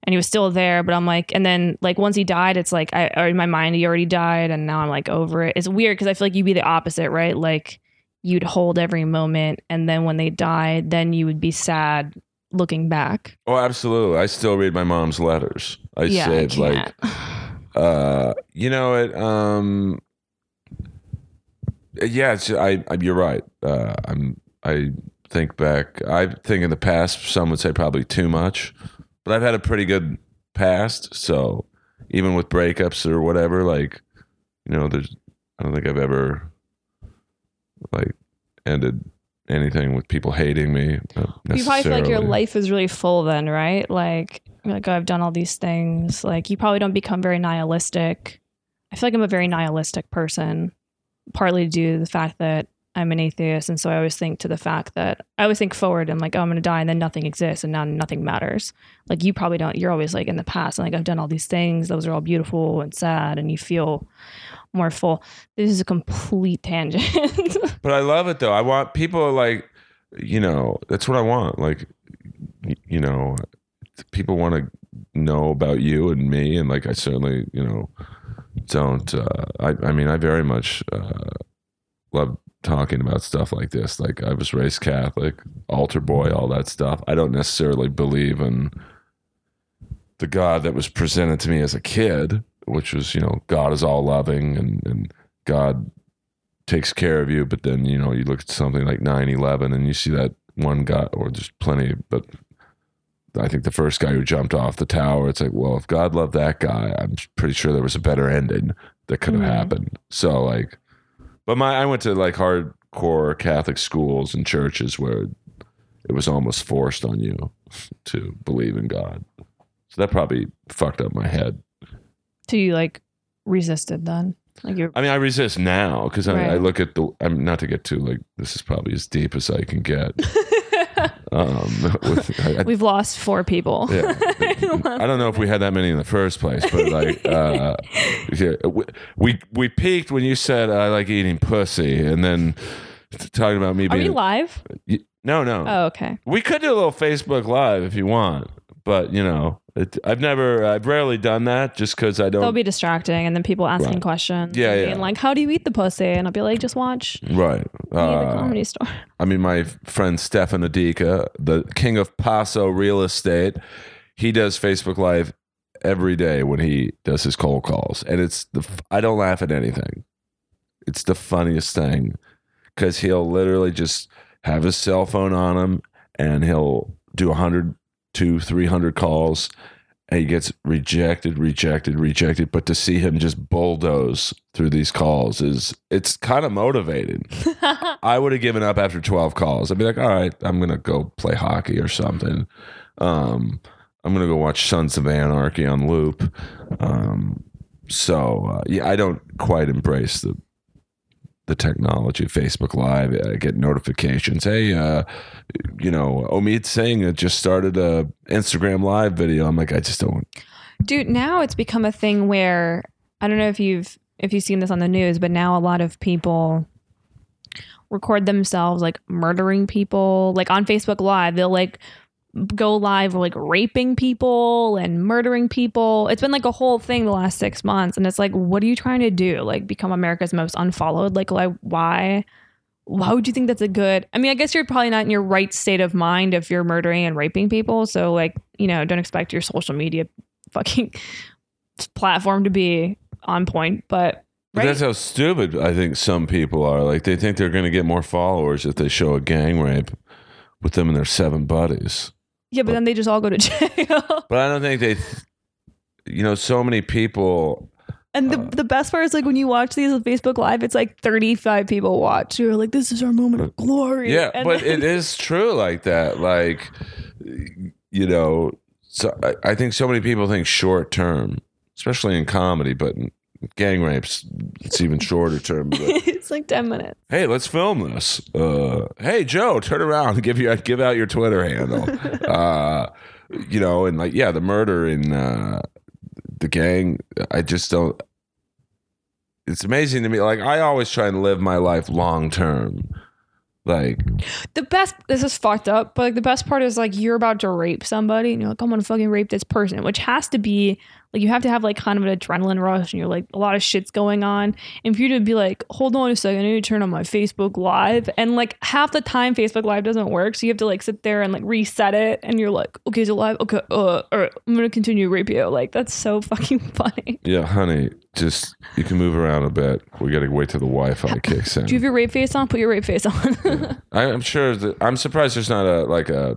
And he was still there, but I'm like, and then like once he died, it's like I or in my mind he already died, and now I'm like over it. It's weird because I feel like you'd be the opposite, right? Like you'd hold every moment, and then when they died, then you would be sad looking back. Oh, absolutely. I still read my mom's letters. I yeah, I like uh you know it um yeah it's, I, I you're right uh i'm i think back i think in the past some would say probably too much but i've had a pretty good past so even with breakups or whatever like you know there's i don't think i've ever like ended anything with people hating me you probably feel like your life is really full then, right? Like, you're like, oh, I've done all these things. Like, you probably don't become very nihilistic. I feel like I'm a very nihilistic person, partly due to the fact that I'm an atheist. And so I always think to the fact that I always think forward and like, oh, I'm to die and then nothing exists and now nothing matters. Like, you probably don't, you're always like in the past and like, I've done all these things. Those are all beautiful and sad. And you feel more full. This is a complete tangent. But I love it though. I want people like, you know, that's what I want. Like, you know, people want to know about you and me, and like I certainly, you know, don't. Uh, I, I mean, I very much uh, love talking about stuff like this. Like, I was raised Catholic, altar boy, all that stuff. I don't necessarily believe in the God that was presented to me as a kid, which was, you know, God is all loving and and God takes care of you. But then, you know, you look at something like 9 11 and you see that one guy, or there's plenty, but I think the first guy who jumped off the tower, it's like, well, if God loved that guy, I'm pretty sure there was a better ending that could have Mhm. happened. So, like, but my, I went to like hardcore Catholic schools and churches where it was almost forced on you to believe in God. So that probably fucked up my head. so you like resisted then? Like, you're, I mean, I resist now because I, I look at the. I'm not to get too like this is probably as deep as I can get. Um, with, I, I- We've lost four people. yeah. I don't know if we had that many in the first place, but like, uh, yeah, we- we we peaked when you said I like eating pussy, and then talking about me Are we being live? Y- no, no. Oh, okay. We could do a little Facebook Live if you want, but you know, it, I've never, I've rarely done that just because I don't. They'll be distracting, and then people asking Right. questions. Yeah, and yeah. being like, "How do you eat the pussy?" And I'll be like, "Just watch right. at the Uh, comedy store." I mean, my friend Stefan Adika, the king of Paso real estate, he does Facebook Live every day when he does his cold calls, and it's the I don't laugh at anything. It's the funniest thing because he'll literally just have his cell phone on him, and he'll do a hundred to three hundred calls. And he gets rejected, rejected, rejected. But to see him just bulldoze through these calls is it's kind of motivating. I would have given up after 12 calls. I'd be like, all right, I'm going to go play hockey or something. Um, I'm going to go watch Sons of Anarchy on loop. Um, so, uh, yeah, I don't quite embrace the the technology of Facebook Live. I get notifications. Hey, uh, you know, Omid Singh had just started a Instagram Live video. I'm like, I just don't. Dude, now it's become a thing where I don't know if you've if you've seen this on the news, but now a lot of people record themselves like murdering people. Like on Facebook Live, they'll like go live like raping people and murdering people. It's been like a whole thing the last 6 months and it's like what are you trying to do? Like become America's most unfollowed? Like like why why would you think that's a good I mean, I guess you're probably not in your right state of mind if you're murdering and raping people. So like, you know, don't expect your social media fucking platform to be on point, but But right? That's how stupid I think some people are. Like they think they're going to get more followers if they show a gang rape with them and their seven buddies. Yeah, but then they just all go to jail. But I don't think they, th- you know, so many people. and the, Uh. the best part is like when you watch these on Facebook Live, it's like 35 people watch. You're like, this is our moment of glory. Yeah, And but then- it is true like that. Like, you know, so I, I think so many people think short term, especially in comedy, but in gang rapes, it's even shorter term. It's like 10 minutes. hey, let's film this. Uh, hey, Joe, turn around give you give out your Twitter handle. uh, you know, and like, yeah, the murder in uh, the gang. I just don't. It's amazing to me. Like, I always try and live my life long term. Like, The best, this is fucked up, but like the best part is like you're about to rape somebody and you're like, I'm gonna fucking rape this person, which has to be like you have to have like kind of an adrenaline rush and you're like a lot of shit's going on. And for you to be like, hold on a second, I need to turn on my Facebook Live. And like half the time Facebook Live doesn't work. So you have to like sit there and like reset it and you're like, okay, is it live? Okay, uh, all right, I'm gonna continue you. Like that's so fucking funny. yeah, honey, just you can move around a bit. We got to wait till the Wi-Fi kicks in. Do you have your rape face on? Put your rape face on. I, I'm sure that I'm surprised there's not a like a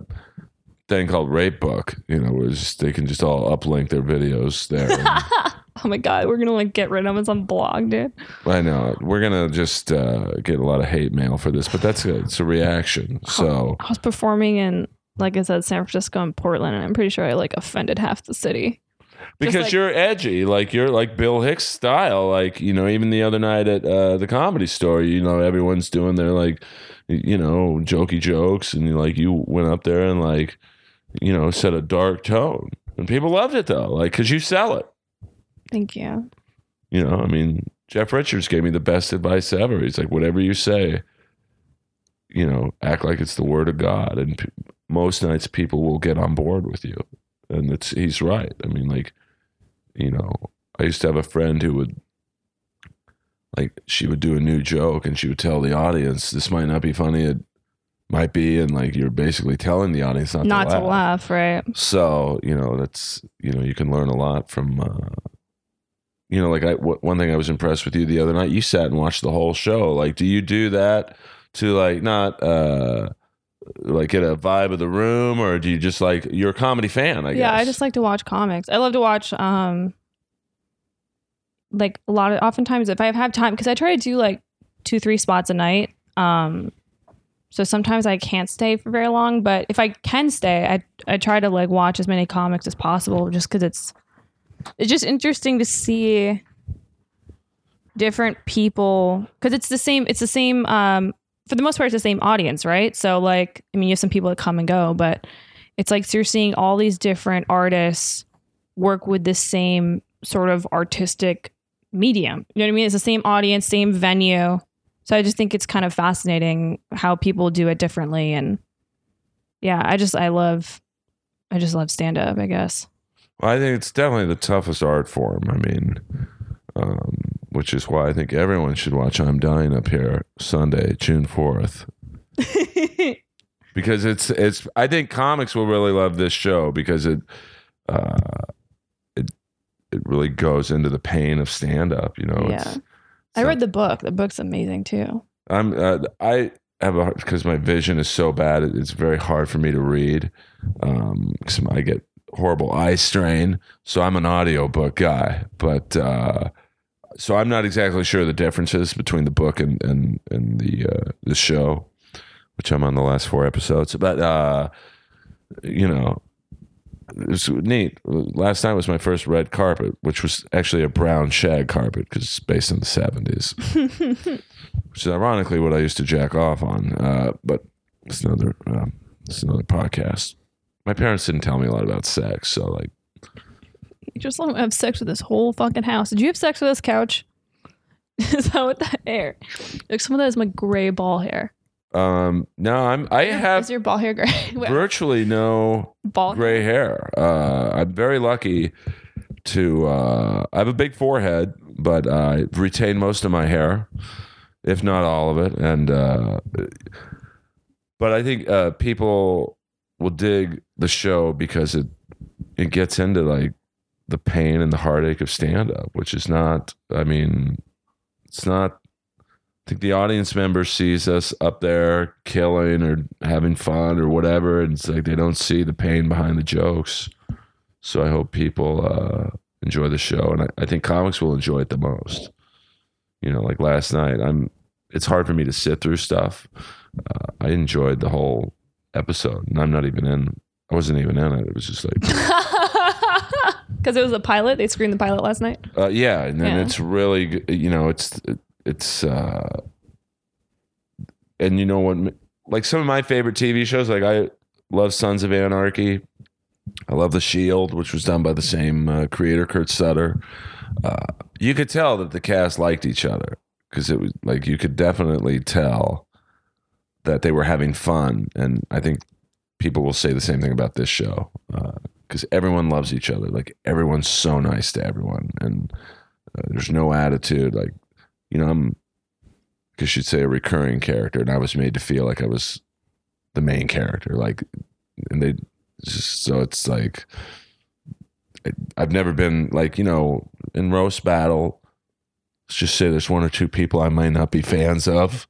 thing called Rape Book. You know, where just, they can just all uplink their videos there. And oh my god, we're gonna like get rid of it on blog, dude. I know we're gonna just uh, get a lot of hate mail for this, but that's a, it's a reaction. So I was performing in, like I said, San Francisco and Portland, and I'm pretty sure I like offended half the city. because like- you're edgy, like you're like Bill Hicks style, like you know, even the other night at uh, the comedy store, you know, everyone's doing their like, you know, jokey jokes, and you like you went up there and like, you know, set a dark tone, and people loved it though, like because you sell it. Thank you. You know, I mean, Jeff Richards gave me the best advice ever. He's like, whatever you say, you know, act like it's the word of God, and p- most nights people will get on board with you, and it's he's right. I mean, like, you know, I used to have a friend who would, like, she would do a new joke, and she would tell the audience, "This might not be funny. It might be," and like you're basically telling the audience not, Not to to laugh, right? so you know that's you know you can learn a lot from uh, you know like I w- one thing I was impressed with you the other night. You sat and watched the whole show. Like, do you do that to like not uh like get a vibe of the room, or do you just like you're a comedy fan? I guess. Yeah, I just like to watch comics. I love to watch um like a lot of oftentimes if I have time because I try to do like two, three spots a night. Um so sometimes I can't stay for very long, but if I can stay, I I try to like watch as many comics as possible just because it's it's just interesting to see different people because it's the same it's the same um for the most part, it's the same audience, right? So, like, I mean, you have some people that come and go, but it's like so you're seeing all these different artists work with the same sort of artistic medium. You know what I mean? It's the same audience, same venue. So I just think it's kind of fascinating how people do it differently. And yeah, I just, I love, I just love stand up, I guess. Well, I think it's definitely the toughest art form. I mean, um, which is why I think everyone should watch I'm Dying Up Here Sunday, June 4th. because it's it's I think comics will really love this show because it uh it it really goes into the pain of stand up, you know. Yeah. I read the book. The book's amazing too. I'm uh, I have a because my vision is so bad. It's very hard for me to read. Um, cause I get horrible eye strain, so I'm an audiobook guy. But uh, so I'm not exactly sure the differences between the book and and and the uh, the show, which I'm on the last four episodes. But uh, you know, it's neat. Last night was my first red carpet, which was actually a brown shag carpet because it's based in the 70s, which is ironically what I used to jack off on. Uh, but it's another uh, it's another podcast. My parents didn't tell me a lot about sex, so like You just let him have sex with this whole fucking house. Did you have sex with this couch? Is that what that hair? Like some of that is my gray ball hair. Um no, I'm I have Is your ball hair gray? Virtually no ball gray hair. Uh, I'm very lucky to. Uh, I have a big forehead, but I retain most of my hair, if not all of it. And uh, but I think uh, people will dig the show because it it gets into like the pain and the heartache of stand up, which is not. I mean, it's not. Think the audience member sees us up there killing or having fun or whatever, and it's like they don't see the pain behind the jokes. So I hope people uh, enjoy the show, and I, I think comics will enjoy it the most. You know, like last night, I'm. It's hard for me to sit through stuff. Uh, I enjoyed the whole episode, and I'm not even in. I wasn't even in it. It was just like, Because it was a pilot. They screened the pilot last night. uh, yeah, and then Yeah. it's really, you know, it's it's, uh, and you know what, like some of my favorite TV shows, like I love Sons of Anarchy. I love The Shield, which was done by the same uh, creator, Kurt Sutter. Uh, you could tell that the cast liked each other because it was like you could definitely tell that they were having fun, and I think people will say the same thing about this show because everyone loves each other. Like everyone's so nice to everyone, and uh, there's no attitude. Like you know, I'm because you'd say a recurring character, and I was made to feel like I was the main character. Like, and they just so it's like I- I've never been like you know in roast battle. Let's just say there's one or two people I might not be fans of.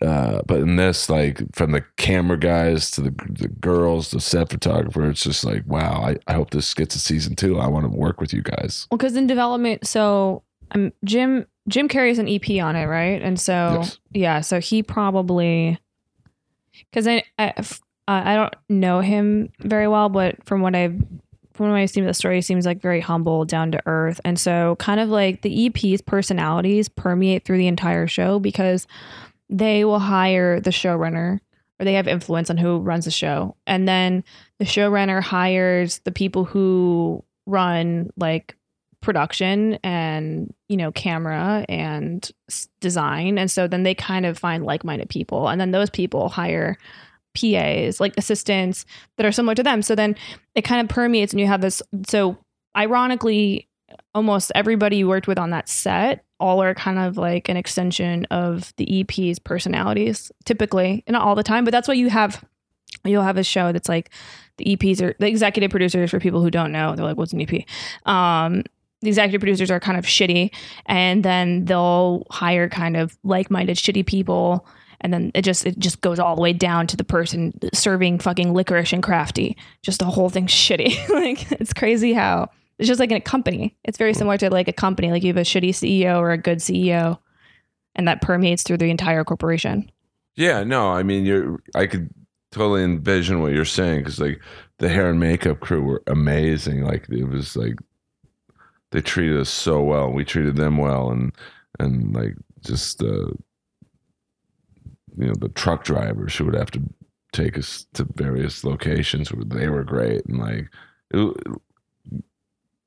Uh, but in this, like from the camera guys to the, the girls, the set photographer, it's just like, wow, I, I hope this gets a season two. I want to work with you guys. Well, because in development, so um, Jim Jim Carrey's an EP on it, right? And so Yes. yeah, so he probably because I, uh, I don't know him very well, but from what I've from what I've seen the story, he seems like very humble, down to earth, and so kind of like the EP's personalities permeate through the entire show because they will hire the showrunner or they have influence on who runs the show, and then the showrunner hires the people who run like production and you know camera and design. And so then they kind of find like-minded people. And then those people hire PAs like assistants that are similar to them. So then it kind of permeates and you have this so ironically almost everybody you worked with on that set all are kind of like an extension of the EP's personalities typically. Not all the time but that's what you have. You'll have a show that's like the EPs are the executive producers for people who don't know they're like what's an EP um the executive producers are kind of shitty and then they'll hire kind of like-minded shitty people and then it just it just goes all the way down to the person serving fucking licorice and crafty. Just the whole thing's shitty. Like it's crazy how it's just like in a company. It's very similar to like a company. Like you have a shitty ceo or a good ceo and that permeates through the entire corporation. Yeah, no, I mean, you're, I could totally envision what you're saying because like the hair and makeup crew were amazing. Like it was like they treated us so well. We treated them well, and and like just uh, you know the truck drivers who would have to take us to various locations. where They were great, and like it,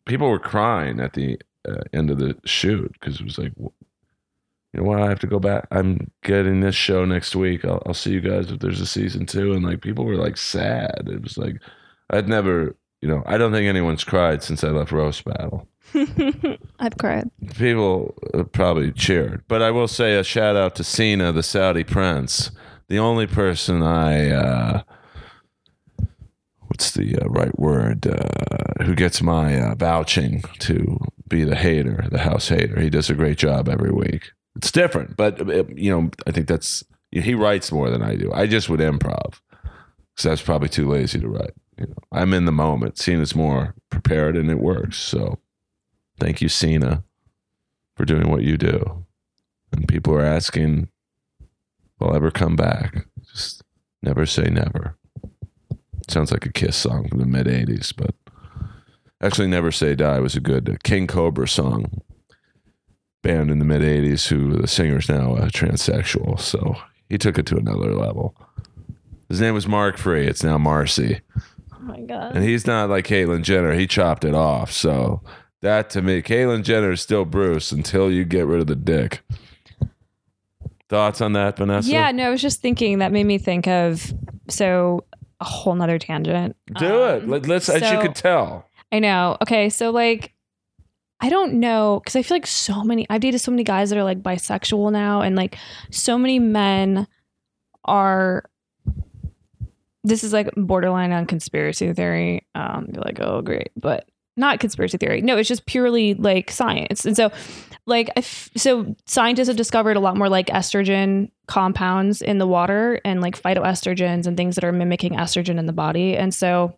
people were crying at the uh, end of the shoot because it was like, you know what, I have to go back. I'm getting this show next week. I'll, I'll see you guys if there's a season two, and like people were like sad. It was like I'd never, you know, I don't think anyone's cried since I left roast battle. I've cried. People uh, probably cheered, but I will say a shout out to Cena, the Saudi prince, the only person I. Uh, what's the uh, right word? Uh, who gets my uh, vouching to be the hater, the house hater? He does a great job every week. It's different, but uh, you know, I think that's he writes more than I do. I just would improv because that's probably too lazy to write. You know, I'm in the moment. Cena's more prepared, and it works. So, thank you, Cena, for doing what you do. And people are asking, "Will I ever come back?" Just never say never. Sounds like a Kiss song from the mid '80s, but actually, "Never Say Die" was a good uh, King Cobra song. Band in the mid '80s, who the singer's now a transsexual, so he took it to another level. His name was Mark Free. It's now Marcie. Oh my god. And he's not like Caitlyn Jenner. He chopped it off. So that to me, Caitlyn Jenner is still Bruce until you get rid of the dick. Thoughts on that, Vanessa? Yeah, no, I was just thinking that made me think of so a whole nother tangent. Do it. Um, Let, let's, as you could tell. I know. Okay, so like I don't know because I feel like so many I've dated so many guys that are like bisexual now and like so many men are this is like borderline on conspiracy theory. Um you're like, oh great, but not conspiracy theory. No, it's just purely like science. And so like I f- so scientists have discovered a lot more like estrogen compounds in the water and like phytoestrogens and things that are mimicking estrogen in the body. And so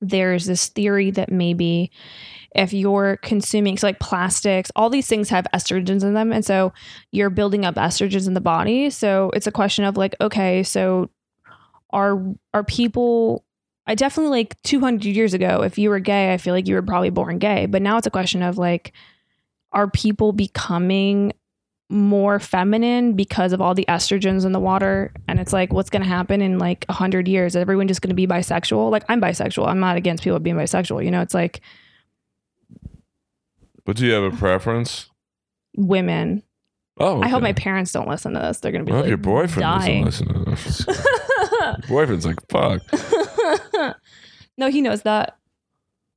there's this theory that maybe if you're consuming so like plastics all these things have estrogens in them and so you're building up estrogens in the body so it's a question of like okay so are are people i definitely like 200 years ago if you were gay i feel like you were probably born gay. But now it's a question of like are people becoming more feminine because of all the estrogens in the water? And it's like what's going to happen in like 100 years? Is everyone just going to be bisexual? Like i'm bisexual. I'm not against people being bisexual you know? It's like But do you have a preference? women. Oh, i hope my parents don't listen to this. They're going to be like your boyfriend dying. doesn't listen to this. Your boyfriend's like, fuck. no he knows that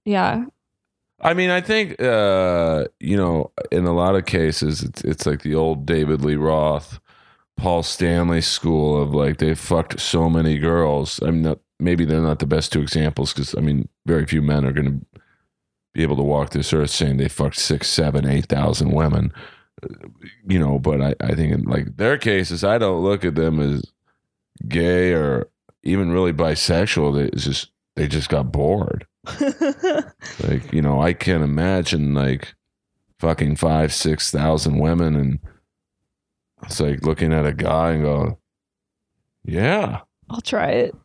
yeah I mean, I think uh, you know, in a lot of cases, it's it's like the old David Lee Roth, Paul Stanley school of like they fucked so many girls. I'm not maybe they're not the best two examples because I mean, very few men are going to be able to walk this earth saying they fucked six, seven, eight thousand women. You know, but I I think in like their cases, I don't look at them as gay or even really bisexual. They, just they just got bored. Like, you know, I can't imagine like fucking five, six thousand women and it's like looking at a guy and go, Yeah. i'll try it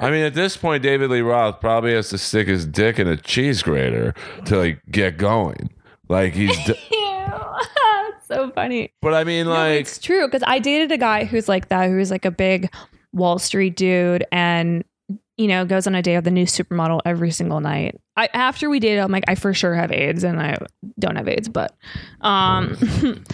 I mean, at this point, David Lee Roth probably has to stick his dick in a cheese grater to like get going. Like he's, d- so funny but I mean, No, like, it's true because I dated a guy who's like that, who's like a big Wall Street dude, and you know goes on a date with a new supermodel every single night. I after we dated, I'm like, I for sure have AIDS, and I don't have AIDS, but um,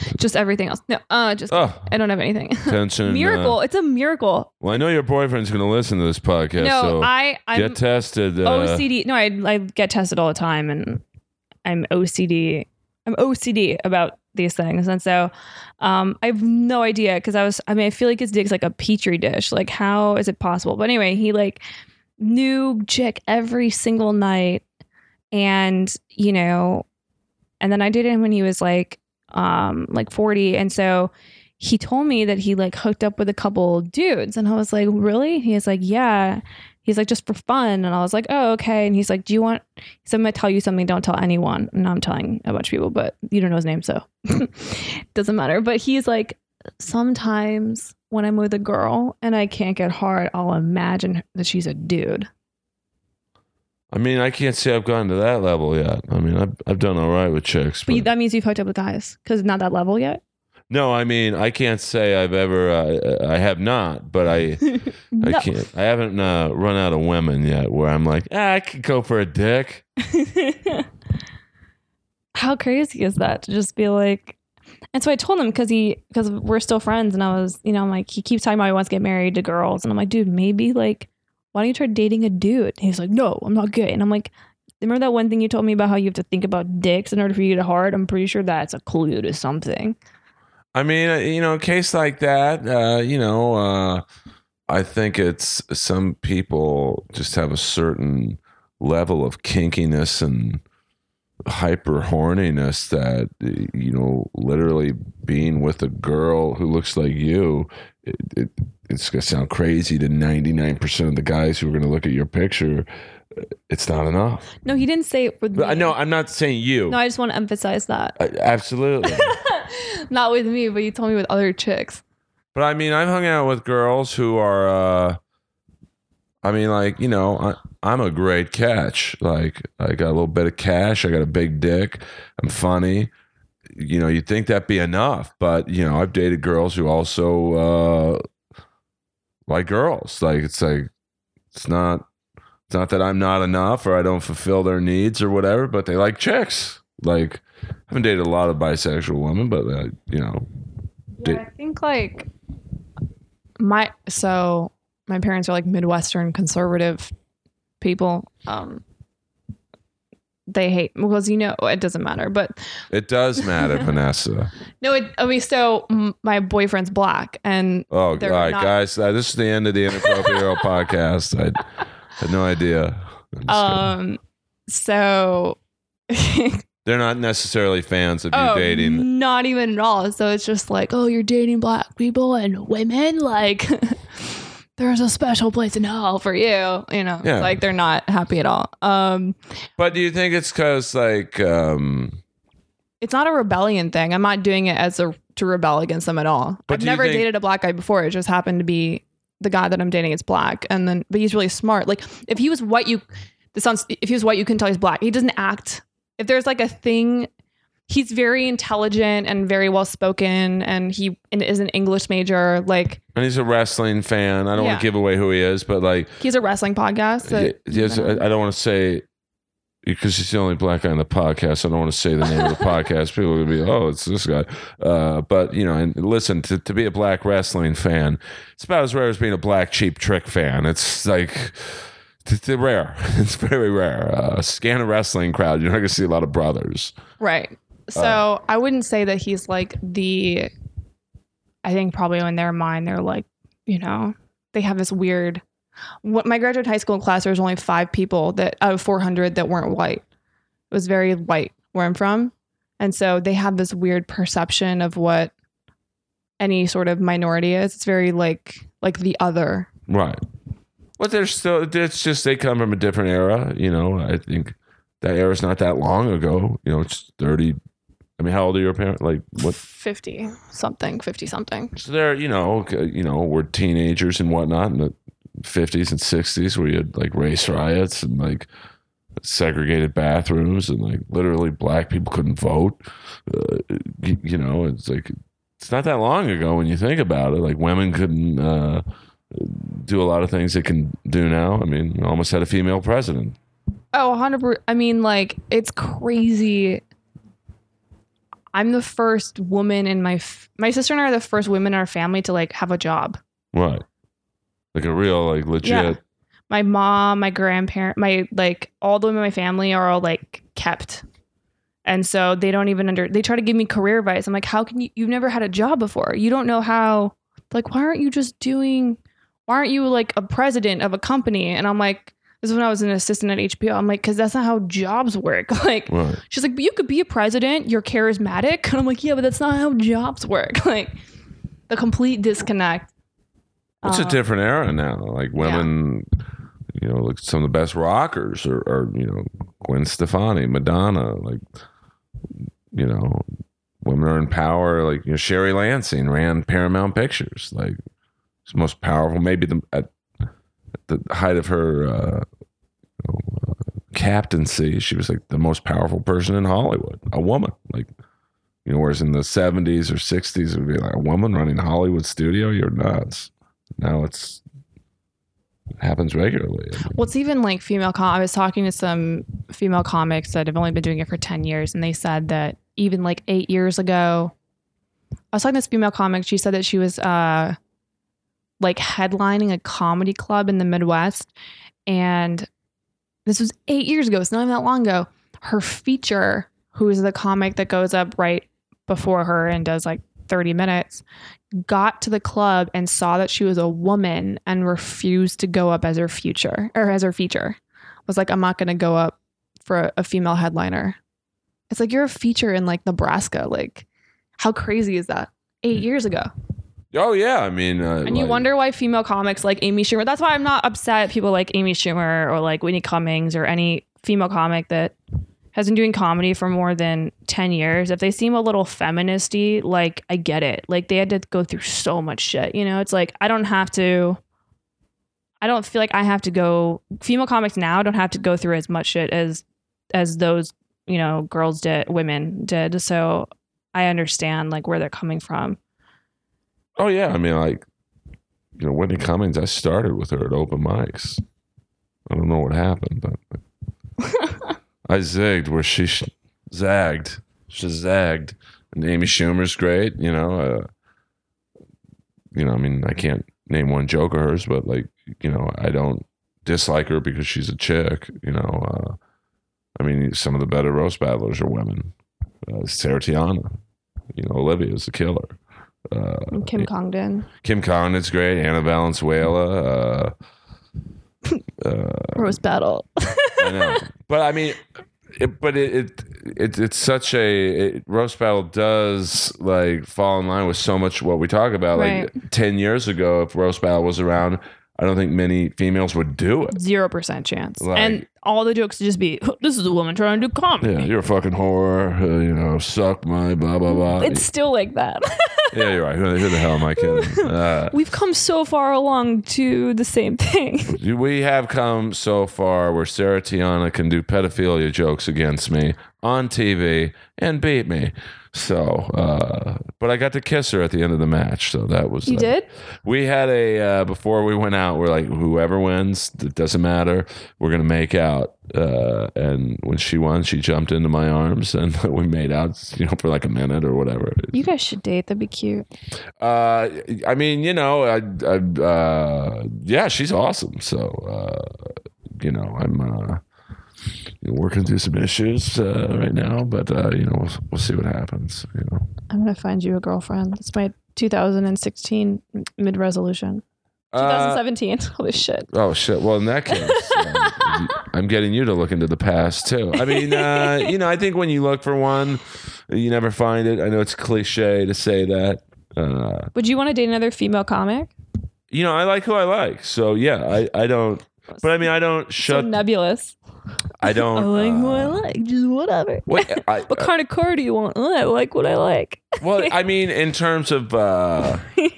just everything else. No, uh, just oh, I don't have anything. tension. uh, miracle! it's a miracle. well, I know your boyfriend's going to listen to this podcast, no, so I I'm get tested. Uh, OCD. No, I I get tested all the time, and I'm OCD. I'm OCD about these things, and so um, I have no idea because I was. I mean, I feel like his dick's like a petri dish. Like, how is it possible? But anyway, he like new chick every single night, and you know, and then I dated him when he was like um like 40, and so he told me that he like hooked up with a couple dudes, and I was like, really? He was like, yeah he's like just for fun. And i was like oh okay. And he's like do you want he said i'm gonna tell you something. Don't tell anyone. And i'm telling a bunch of people but you don't know his name so it doesn't matter. But he's like sometimes when i'm with a girl and i can't get hard i'll imagine that she's a dude. I mean, I can't say I've gotten to that level yet. I mean, I've, I've done all right with chicks, but but that means you've hooked up with guys because not that level yet No, I mean I can't say I've ever. Uh, I have not, but I no. I can't. I haven't uh, run out of women yet where I'm like, ah, I could go for a dick. How crazy is that to just be like? And so I told him because he because we're still friends, and I was you know I'm like he keeps talking about he wants to get married to girls, and I'm like, dude, maybe like why don't you try dating a dude? And he's like, no, I'm not gay, and I'm like. Remember that one thing you told me about how you have to think about dicks in order for you to get hard? I'm pretty sure that's a clue to something. I mean, uh, you know, a case like that, uh, you know, uh, I think it's some people just have a certain level of kinkiness and hyper horniness that you know literally being with a girl who looks like you it, it, it's gonna sound crazy to 99% of the guys who are gonna look at your picture it's not enough No, he didn't say it with me. know i'm not saying you No, I just want to emphasize that. I- absolutely Not with me, but you told me with other chicks. But I mean, I've hung out with girls who are, uh, I mean, like, you know, I, I'm a great catch. Like, I got a little bit of cash. I got a big dick. I'm funny. You know, you'd think that'd be enough. But, you know, I've dated girls who also uh, like girls. Like, it's like, it's not, it's not that I'm not enough or I don't fulfill their needs or whatever, but they like chicks. Like, I haven't dated a lot of bisexual women, but, uh, you know, Yeah, I think like my so my parents are like Midwestern conservative people. Um they hate because you know it doesn't matter, but it does matter, Vanessa. no, it, I mean, so my boyfriend's black, and Oh, all not- guys. Uh, this is the end of the Inappropriate podcast. I had no idea. Kidding. um, so They're not necessarily fans of you oh, dating. not even at all. So it's just like, oh, you're dating black people and women, like. There's a special place in hell for you, you know. Yeah. Like they're not happy at all. Um, But do you think it's because, like, um, it's not a rebellion thing. I'm not doing it as a to rebel against them at all. I've never think- dated a black guy before. It just happened to be the guy that I'm dating is black, and then but he's really smart. Like if he was white, you this sounds if he was white, you can tell he's black. He doesn't act. If there's like a thing, he's very intelligent and very well spoken, and he is an English major. Like and he's a wrestling fan. I don't want to give away who he is, but like, he's a wrestling podcast. that- yes, I, I don't want to say because he's the only black guy in the podcast. I don't want to say the name of the podcast. People are gonna be, oh, it's this guy. Uh, but you know, and listen, to, to be a black wrestling fan, it's about as rare as being a black cheap trick fan. It's like it's rare. It's very rare. Uh, scan a wrestling crowd, you're not gonna see a lot of brothers. Right. So Uh. I wouldn't say that he's like the. I think probably in their mind they're like, you know, they have this weird. What my graduate high school class, there was only five people that out of 400 that weren't white. It was very white where I'm from, and so they have this weird perception of what any sort of minority is. It's very like like the other. Right. But they're still. It's just they come from a different era. You know, I think that era's not that long ago. You know, it's thirty. I mean, how old are your parents? Like what? 50 something, 50 something. So they're you know you know we're teenagers and whatnot in the fifties and sixties where you had like race riots and like segregated bathrooms and like literally black people couldn't vote. Uh, you, you know, it's like it's not that long ago when you think about it. Like women couldn't uh, do a lot of things it can do now. I mean, almost had a female president. Oh, 100%. I mean, like, it's crazy. I'm the first woman in my f- my sister and I are the first women in our family to like have a job. Right. Like a real like legit. Yeah. My mom, my grandparent, my like all the women in my family are all like kept. And so they don't even under they try to give me career advice. I'm like, how can you you've never had a job before? You don't know how like why aren't you just doing why aren't you like a president of a company? And I'm like, this is when I was an assistant at HBO. I'm like, because that's not how jobs work. Like Right. She's like, but you could be a president. You're charismatic. And I'm like, yeah, but that's not how jobs work. Like the complete disconnect. It's a Um, different era now. Like women, you know, like some of the best rockers are, are, you know, Gwen Stefani, Madonna, like, you know, women are in power. Like, you know, Sherry Lansing ran Paramount Pictures. Like, it's most powerful, maybe the, at, the height of her uh, captaincy, she was like the most powerful person in Hollywood, a woman. Like, You know, whereas in the seventies or sixties, it would be like a woman running Hollywood studio. You're nuts. Now it's it happens regularly. I mean, What's even like female com I was talking to some female comics that have only been doing it for 10 years and they said that even like 8 years ago I was talking to this female comic she said that she was uh like headlining a comedy club in the Midwest. And this was 8 years ago it's not even that long ago. Her feature who is the comic that goes up right before her and does like 30 minutes got to the club and saw that she was a woman and refused to go up as her future or as her feature. Was like i'm not going to go up for a, a female headliner. It's like you're a feature in like nebraska. Like how crazy is that? Eight mm. years ago oh yeah, I mean, uh, and you like- wonder why female comics like amy schumer. That's why i'm not upset at people like amy schumer or like whitney cummings or any female comic that has been doing comedy for more than 10 years. If they seem a little feministy like i get it. Like they had to go through so much shit you know? It's like i don't have to i don't feel like i have to go female comics now don't have to go through as much shit as as those you know girls did women did. So i understand like where they're coming from Oh yeah, I mean, like you know, Whitney Cummings. I started with her at open mics. I don't know what happened, but I zigged where she sh- zagged. She zagged. And Amy Schumer's great. You know, uh, you know. I mean, I can't name one joke of hers, but like, you know, I don't dislike her because she's a chick. You know, uh, I mean, some of the better roast battlers are women. Uh, Sarah Tiana. You know, Olivia's a killer. Uh, kim congdon Kim Congdon's great. Anna Valenzuela. Uh, uh, roast battle I know, but I mean, it, but it, it, it it's such a it, roast battle does like fall in line with so much what we talk about. Like ten years ago, if roast battle was around, I don't think many females would do it. zero percent chance. Like- and all the jokes would just be, "This is a woman trying to do comedy." Yeah, you're a fucking whore. Uh, you know, suck my blah blah blah. It's still like that. yeah, you're right. Who, who the hell am I kidding? Uh, We've come so far along to the same thing. We have come so far where Sarah Tiana can do pedophilia jokes against me on TV and beat me. So, uh, but I got to kiss her at the end of the match. So that was You uh, did? We had a uh, before we went out. We're like, whoever wins, it doesn't matter. We're gonna make out. Uh, and when she won, she jumped into my arms and we made out. You know, for like a minute or whatever. You guys should date. That'd be cute. Uh, I mean, you know, I, I, uh, yeah, she's awesome. So, uh, you know, I'm uh, working through some issues uh, right now, but uh, you know, we'll, we'll see what happens. You know, I'm gonna find you a girlfriend. It's my 2016 mid resolution. uh, 2017. Holy shit. oh shit. Well, in that case, um, I'm getting you to look into the past too. I mean, uh, you know, I think when you look for one, you never find it. I know it's cliche to say that. Uh, Would you want to date another female comic? you know, I like who I like. So yeah, I, I don't. But I mean, I don't So shut. nebulous. I don't. I uh, what I like. Just whatever. Wait, I, What kind of car do you want? I like what I like. well, I mean, in terms of, uh, you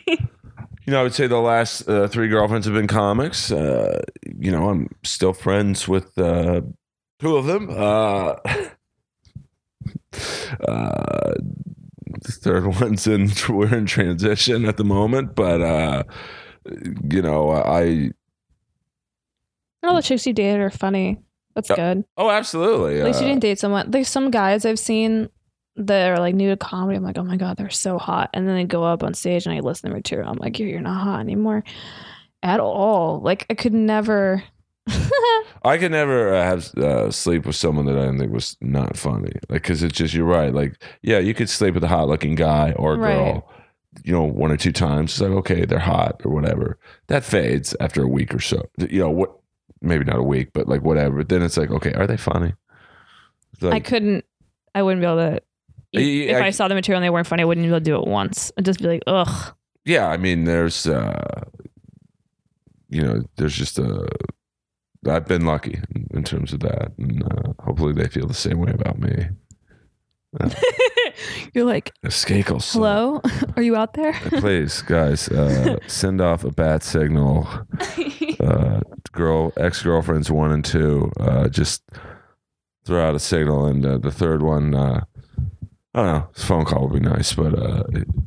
know, I would say the last uh, three girlfriends have been comics. Uh, you know, I'm still friends with uh, two of them. Uh, uh, the third one's in, we're in transition at the moment, but, uh, you know, I, All the chicks you dated are funny. That's good. oh, absolutely. At least you uh, didn't date someone. There's some guys I've seen that are like new to comedy. I'm like, oh my god, they're so hot. And then they go up on stage and I listen to their material. I'm like, you're, you're not hot anymore at all. Like I could never. I could never uh, have uh, sleep with someone that I didn't think was not funny. Like, because it's just you're right. Like, yeah, you could sleep with a hot looking guy or a girl. Right. You know, one or two times. It's like okay, they're hot or whatever. That fades after a week or so. You know what? Maybe not a week, but like whatever. Then it's like, okay, are they funny? It's I couldn't. I wouldn't be able to. If I- I saw the material and they weren't funny, I wouldn't be able to do it once. I'd just be like, ugh. yeah, I mean, there's, uh you know, there's just a. I've been lucky in, in terms of that, and uh, hopefully they feel the same way about me. You're like, Skakel. hello, are you out there? Please, guys, uh, send off a bat signal. Uh, girl, ex girlfriends one and two, uh, just throw out a signal, and uh, the third one, uh, I don't know. This phone call would be nice, but uh,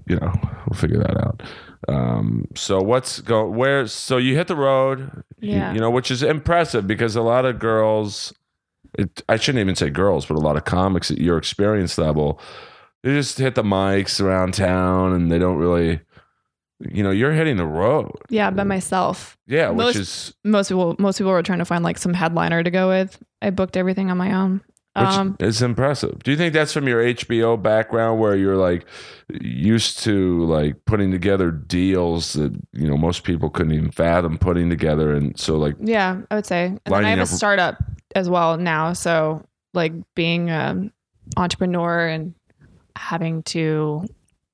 you know, we'll figure that out. Um, so what's go where? So you hit the road, you- Yeah. you, know, which is impressive because a lot of girls, it, I shouldn't even say girls, but a lot of comics at your experience level, they just hit the mics around town and they don't really, you know, you're hitting the road. Yeah, by myself. Yeah, Most- which is Most people most people were trying to find like some headliner to go with. I booked everything on my own. which Um is impressive. Do you think that's from your HBO background where you're like used to like putting together deals that you know most people couldn't even fathom putting together, and so like yeah, I would say. And then I have a startup as well now. So like being an entrepreneur and having to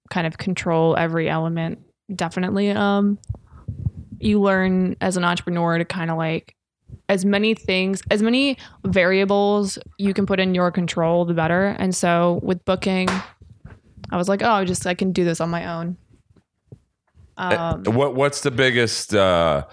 kind of control every element definitely um you learn as an entrepreneur to kind of like as many things as many variables you can put in your control the better and so with booking i was like oh just i can do this on my own um what what's the biggest uh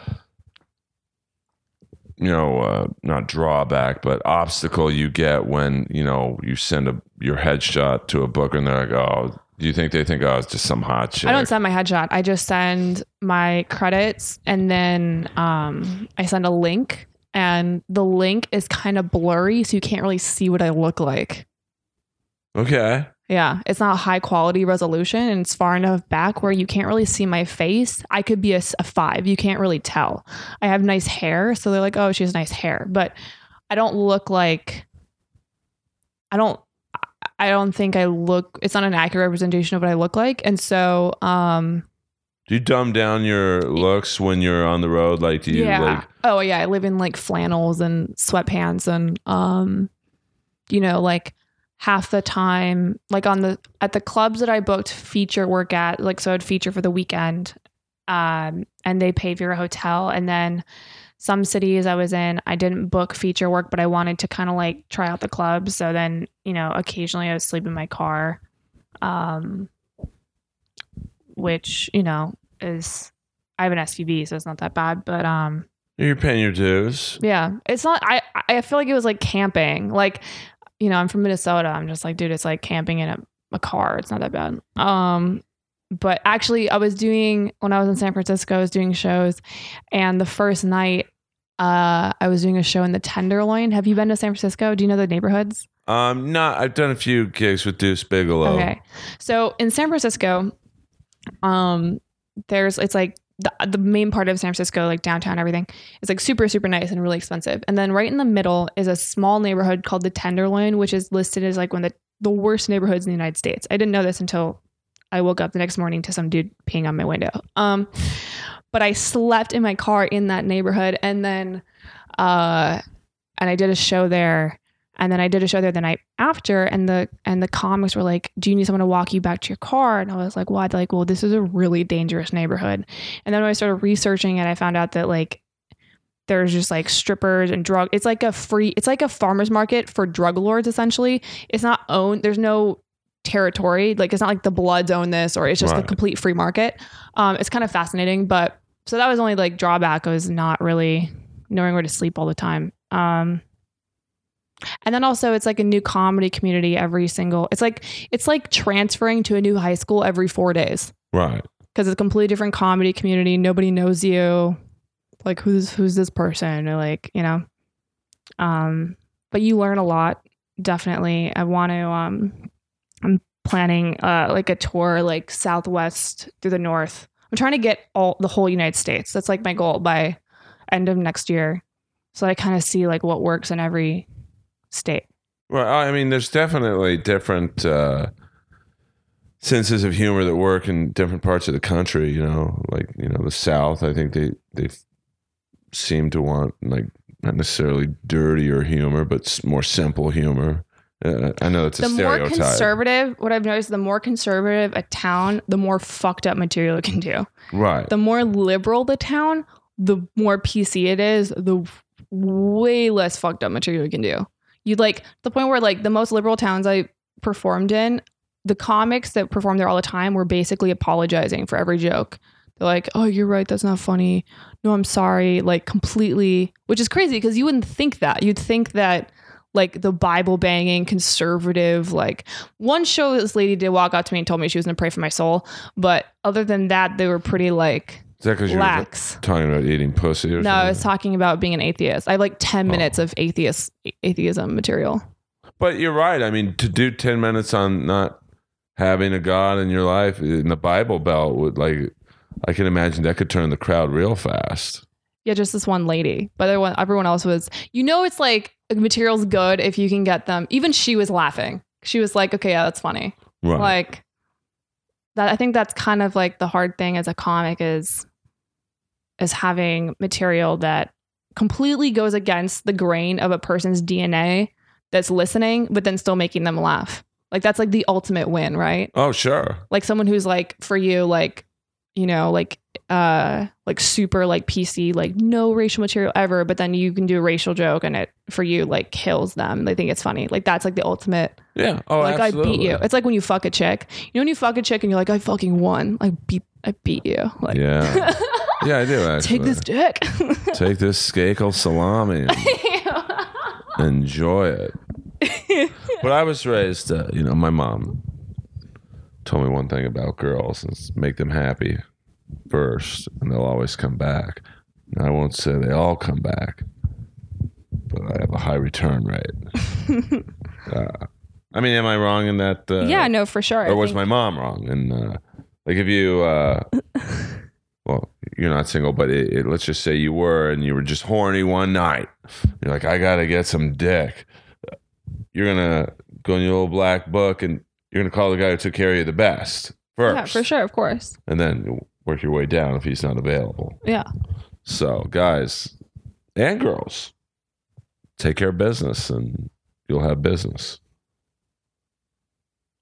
you know uh not drawback but obstacle you get when you know you send a your headshot to a booker and they're like oh do you think they think oh it's just some hot shit I don't send my headshot. I just send my credits and then um, I send a link, and the link is kind of blurry, so you can't really see what I look like. okay Yeah, it's not high quality resolution, and it's far enough back where you can't really see my face. I could be a five. You can't really tell. I have nice hair, so they're like, "Oh, she has nice hair," but I don't look like. I don't. I don't think I look. It's not an accurate representation of what I look like, and so um, do you dumb down your looks when you're on the road like do you yeah. like oh yeah, I live in like flannels and sweatpants and um you know, like half the time like on the at the clubs that I booked feature work at, like so I'd feature for the weekend. Um and they pay for your hotel and then some cities I was in, I didn't book feature work, but I wanted to kind of like try out the clubs. So then, you know, occasionally I would sleep in my car. Um which, you know, is I have an SUV, so it's not that bad. But um you're paying your dues yeah, it's not. I I feel like it was like camping. Like, you know, I'm from Minnesota. I'm just like, dude, it's like camping in a, a car. It's not that bad. Um, but actually, I was doing when I was in San Francisco. I was doing shows, and the first night, uh, I was doing a show in the Tenderloin. Have you been to San Francisco? Do you know the neighborhoods? um not i've done a few gigs with deuce bigalow Okay. So in San Francisco, um, there's it's like the, the main part of San Francisco, like downtown, everything is like super, super nice and really expensive. And then right in the middle is a small neighborhood called the Tenderloin, which is listed as like one of the, the worst neighborhoods in the United States. I didn't know this until I woke up the next morning to some dude peeing on my window. Um, but I slept in my car in that neighborhood and then uh and I did a show there and then I did a show there the night after, and the and the comics were like, "Do you need someone to walk you back to your car?" And I was like, "Why?" They're like, "Well, this is a really dangerous neighborhood." And then when I started researching it, I found out that like there's just like strippers and drug. It's like a free. It's like a farmers market for drug lords. Essentially, it's not owned. There's no territory. Like it's not like the Bloods own this, or it's just a complete free market. Um, it's kind of fascinating, but so that was only like drawback. was not really knowing where to sleep all the time. Um, and then also it's like a new comedy community every single it's like it's like transferring to a new high school every four days. Right. Because it's a completely different comedy community. Nobody knows you. Like who's who's this person? Or like you know? Um but you learn a lot definitely. I want to um i'm planning uh like a tour like southwest through the north. I'm trying to get all the whole united states. That's like my goal by end of next year. So i kind of see like what works in every state Well, I mean, there's definitely different uh, senses of humor that work in different parts of the country. You know, like you know, the South. I think they they seem to want like not necessarily dirtier humor, but more simple humor. Uh, I know it's a the more conservative what i've noticed the more conservative a town the more fucked up material it can do right. the more liberal the town the more pc it is the way less fucked up material it can do you like the point where like the most liberal towns i performed in the comics that perform there all the time were basically apologizing for every joke. They're like oh you're right. That's not funny. No i'm sorry. Like completely which is crazy because you wouldn't think that. You'd think that like the Bible banging conservative. Like one show, this lady did walk out to me and told me she was to pray for my soul, but other than that, they were pretty like Is that because you're lax. talking about eating pussy or No, I was something? talking about being an atheist. I have like ten Oh. minutes of atheist atheism material. But you're right. I mean, to do 10 minutes on not having a God in your life in the Bible Belt would like, I can imagine that could turn the crowd real fast. Yeah, just this one lady, but everyone, everyone else was. You know, it's like material's good if you can get them. Even she was laughing. She was like, "Okay, yeah, that's funny." Right. Like that. I think that's kind of like the hard thing as a comic is is having material that completely goes against the grain of a person's DNA that's listening, but then still making them laugh. Like that's like the ultimate win, right? oh, sure. like someone who's like for you like you know like uh like super like pc like no racial material ever but then you can do a racial joke and it for you like kills them they think it's funny like that's like the ultimate Yeah. Oh, like i beat you it's like when you fuck a chick you know when you fuck a chick and you're like i fucking won i beat i beat you like Yeah. Yeah, I do actually. take this dick Take this skakel salami and enjoy it. But I was raised, uh, you know, my mom told me one thing about girls is make them happy first, and they'll always come back. And I won't say they all come back, but I have a high return rate. uh, I mean, am I wrong in that? Uh, yeah no for sure I or was think- my mom wrong? And uh, like, if you, uh, well, you're not single, but it, it, let's just say you were, and you were just horny one night. You're like, I gotta get some dick. You're gonna go in your little black book, and you're gonna call the guy who took care of you the best first, yeah for sure of course and then work your way down if he's not available. yeah So, guys and girls, take care of business, and you'll have business.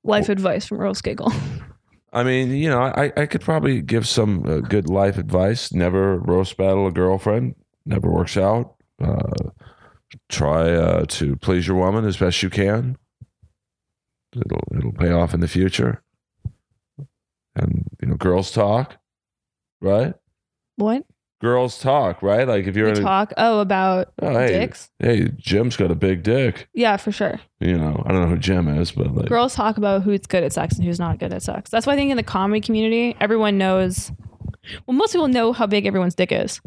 life advice from rose giggle I mean, you know, I, I could probably give some uh, good life advice. Never roast battle a girlfriend. Never works out. Uh, try uh, to please your woman as best you can. It'll it'll pay off in the future. And you know, girls talk, right? what Girls talk, right? Like if you're we in a, talk oh about Oh, hey. dicks hey, Jim's got a big dick. yeah for sure You know, I don't know who Jim is, but like, girls talk about who's good at sex and who's not good at sex. That's why I think in the comedy community, everyone knows. Well, most people know how big everyone's dick is,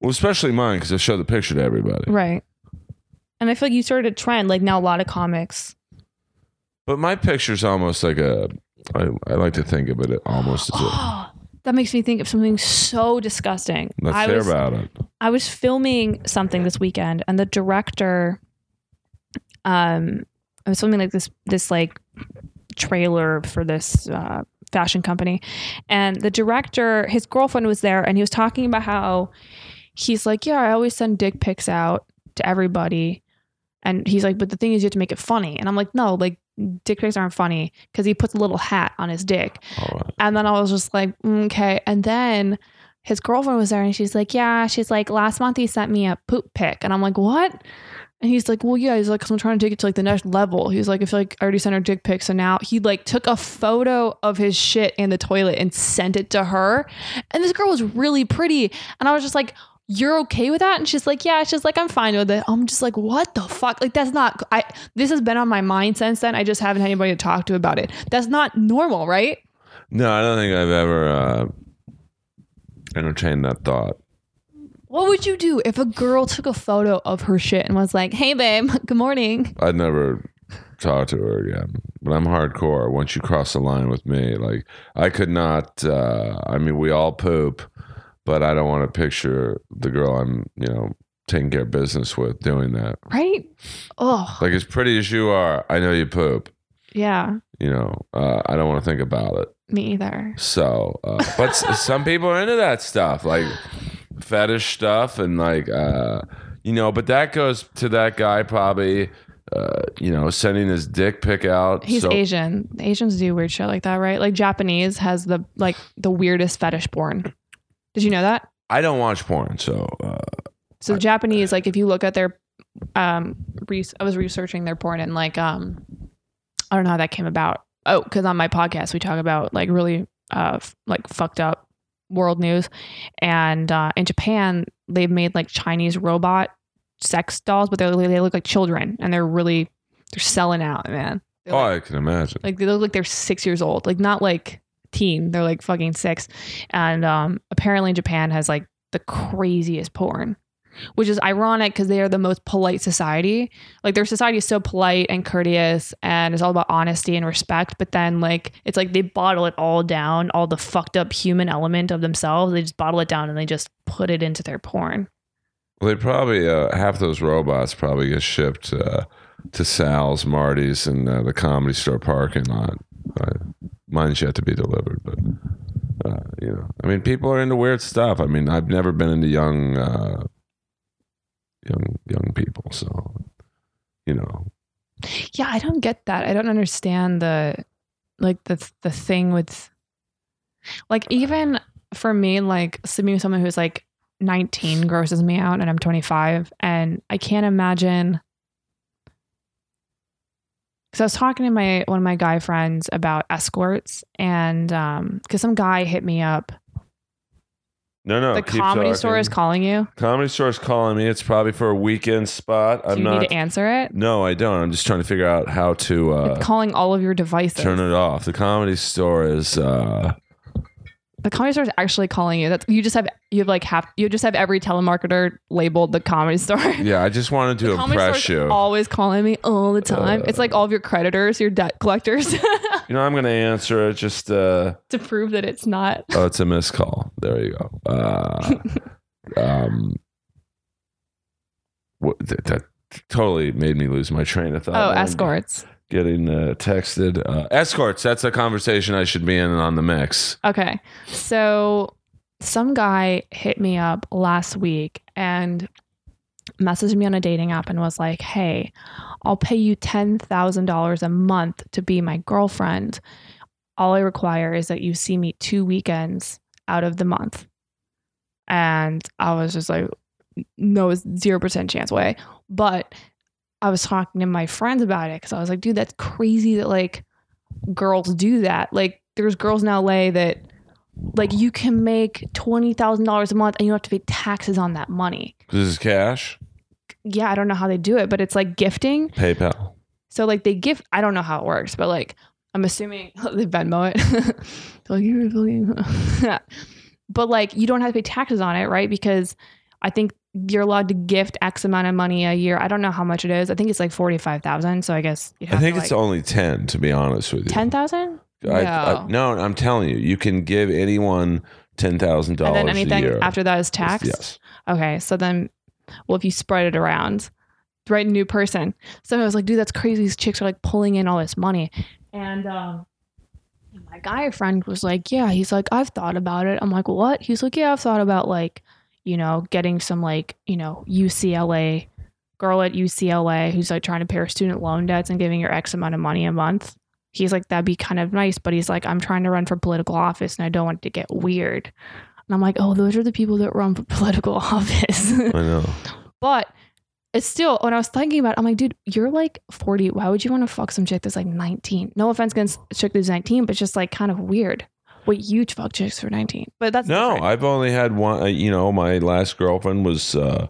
well, especially mine because I show the picture to everybody. right? And I feel like you started a trend. Like now, a lot of comics. But my picture's almost like a. I, I like to think of it almost as a. Oh, That makes me think of something so disgusting. Let's I hear was, about it. I was filming something this weekend, and the director, um, I was filming like this this like trailer for this uh, fashion company, and the director, his girlfriend was there, and he was talking about how he's like, yeah, I always send dick pics out to everybody, and he's like, but the thing is, you have to make it funny, and I'm like, no, like dick pics aren't funny because he puts a little hat on his dick, right. and then I was just like, mm, okay. And then his girlfriend was there and she's like, yeah, she's like, last month he sent me a poop pic. And I'm like, what? And he's like, well, yeah. He's like, because I'm trying to take it to like the next level. He's like, I feel like I already sent her dick pic. So now he like took a photo of his shit in the toilet and sent it to her. And this girl was really pretty. And I was just like, you're okay with that? And she's like, yeah. She's like, I'm fine with it. I'm just like, what the fuck? Like, that's not, I, this has been on my mind since then. I just haven't had anybody to talk to about it. That's not normal, right? No, I don't think I've ever uh, entertained that thought. What would you do if a girl took a photo of her shit and was like, "Hey, babe, good morning"? I'd never talk to her again. But I'm hardcore. Once you cross the line with me, like I could not. Uh, I mean, we all poop, but I don't want to picture the girl I'm, you know, taking care of business with doing that. Right? Oh, Like as pretty as you are, I know you poop. yeah. You know, uh, I don't want to think about it. Me either. So, uh, but some people are into that stuff, like fetish stuff, and like, uh, you know. But that goes to that guy probably, uh, you know, sending his dick pic out. He's so, Asian. Asians do weird shit like that, right? Like Japanese has the like the weirdest fetish porn. Did you know that? I don't watch porn, so uh, So the Japanese, like, if you look at their, um, re- I was researching their porn and like, um, I don't know how that came about. Oh, because on my podcast we talk about like really, uh, f- like fucked up world news, and uh, in Japan they've made like Chinese robot sex dolls, but they they look like children, and they're really they're selling out, man. They're Oh, like, I can imagine. like they look like they're six years old, like not like teen. They're like fucking six, and um, apparently Japan has like the craziest porn. Which is ironic because they are the most polite society. Like their society is so polite and courteous and it's all about honesty and respect. But then like it's like they bottle it all down, all the fucked up human element of themselves. They just bottle it down and they just put it into their porn. Well, they probably uh, half those robots probably get shipped uh, to Sal's, Marty's, and uh, the Comedy Store parking lot. Mine's yet to be delivered, but uh, you know, I mean, people are into weird stuff. I mean, I've never been into young, uh, young, young people, so you know, Yeah, I don't get that. I don't understand the like the the thing with like even for me, like being someone who's like 19 grosses me out and I'm 25 and I can't imagine because I was talking to my one of my guy friends about escorts and um because some guy hit me up. no, no. the comedy store is calling you. Comedy store is calling me. It's probably for a weekend spot. Do I'm you not. need to answer it? no, I don't. I'm just trying to figure out how to uh, it's calling all of your devices. turn it off. The Comedy Store is. Uh, The comedy store is actually calling you. That's you just have you have like half you just have every telemarketer labeled the comedy store. yeah, I just wanted to The impress you. always calling me all the time. Uh, it's like all of your creditors, your debt collectors, You know, I'm going to answer it. Just uh, to prove that it's not. oh, it's a missed call. There you go. Uh, um, what, that, that totally made me lose my train of thought. Oh, escorts. Getting uh, texted. Uh, escorts. That's a conversation I should be in on the mix. Okay. So some guy hit me up last week and messaged me on a dating app and was like, Hey, I'll pay you $10,000 a month to be my girlfriend. All I require is that you see me two weekends out of the month. And I was just like, no, it's 0% chance way. But I was talking to my friends about it because I was like, dude, that's crazy that like girls do that. Like, there's girls in LA that like you can make twenty thousand dollars a month and you don't have to pay taxes on that money. This is cash. Yeah, I don't know how they do it, but it's like gifting. PayPal. So like they gift. I don't know how it works, but like I'm assuming they Venmo it. Like, "You're fucking-" but like you don't have to pay taxes on it, right? Because I think you're allowed to gift X amount of money a year. I don't know how much it is. I think it's like forty five thousand. So I guess you I think it's only ten. To be honest with you, ten thousand. No. I, no, I'm telling you, you can give anyone ten thousand And dollars And then a anything year. after that is taxed. Yes. Okay, so then, well, if you spread it around, right, new person. So I was like, dude, that's crazy. These chicks are like pulling in all this money, and um, my guy friend was like, yeah, he's like, I've thought about it. I'm like, what? He's like, yeah, I've thought about like, you know, getting some like, you know, UCLA girl at UCLA who's like trying to pay her student loan debts and giving her X amount of money a month. He's like, that'd be kind of nice, but he's like, I'm trying to run for political office and I don't want it to get weird. And I'm like, oh, those are the people that run for political office. I know. but it's still, when I was thinking about it, I'm like, dude, you're like 40. Why would you want to fuck some chick that's like 19? No offense against a chick that's 19, but it's just like kind of weird. Wait, you fuck chicks for 19. But that's No, different. I've only had one. uh, You know, my last girlfriend was uh,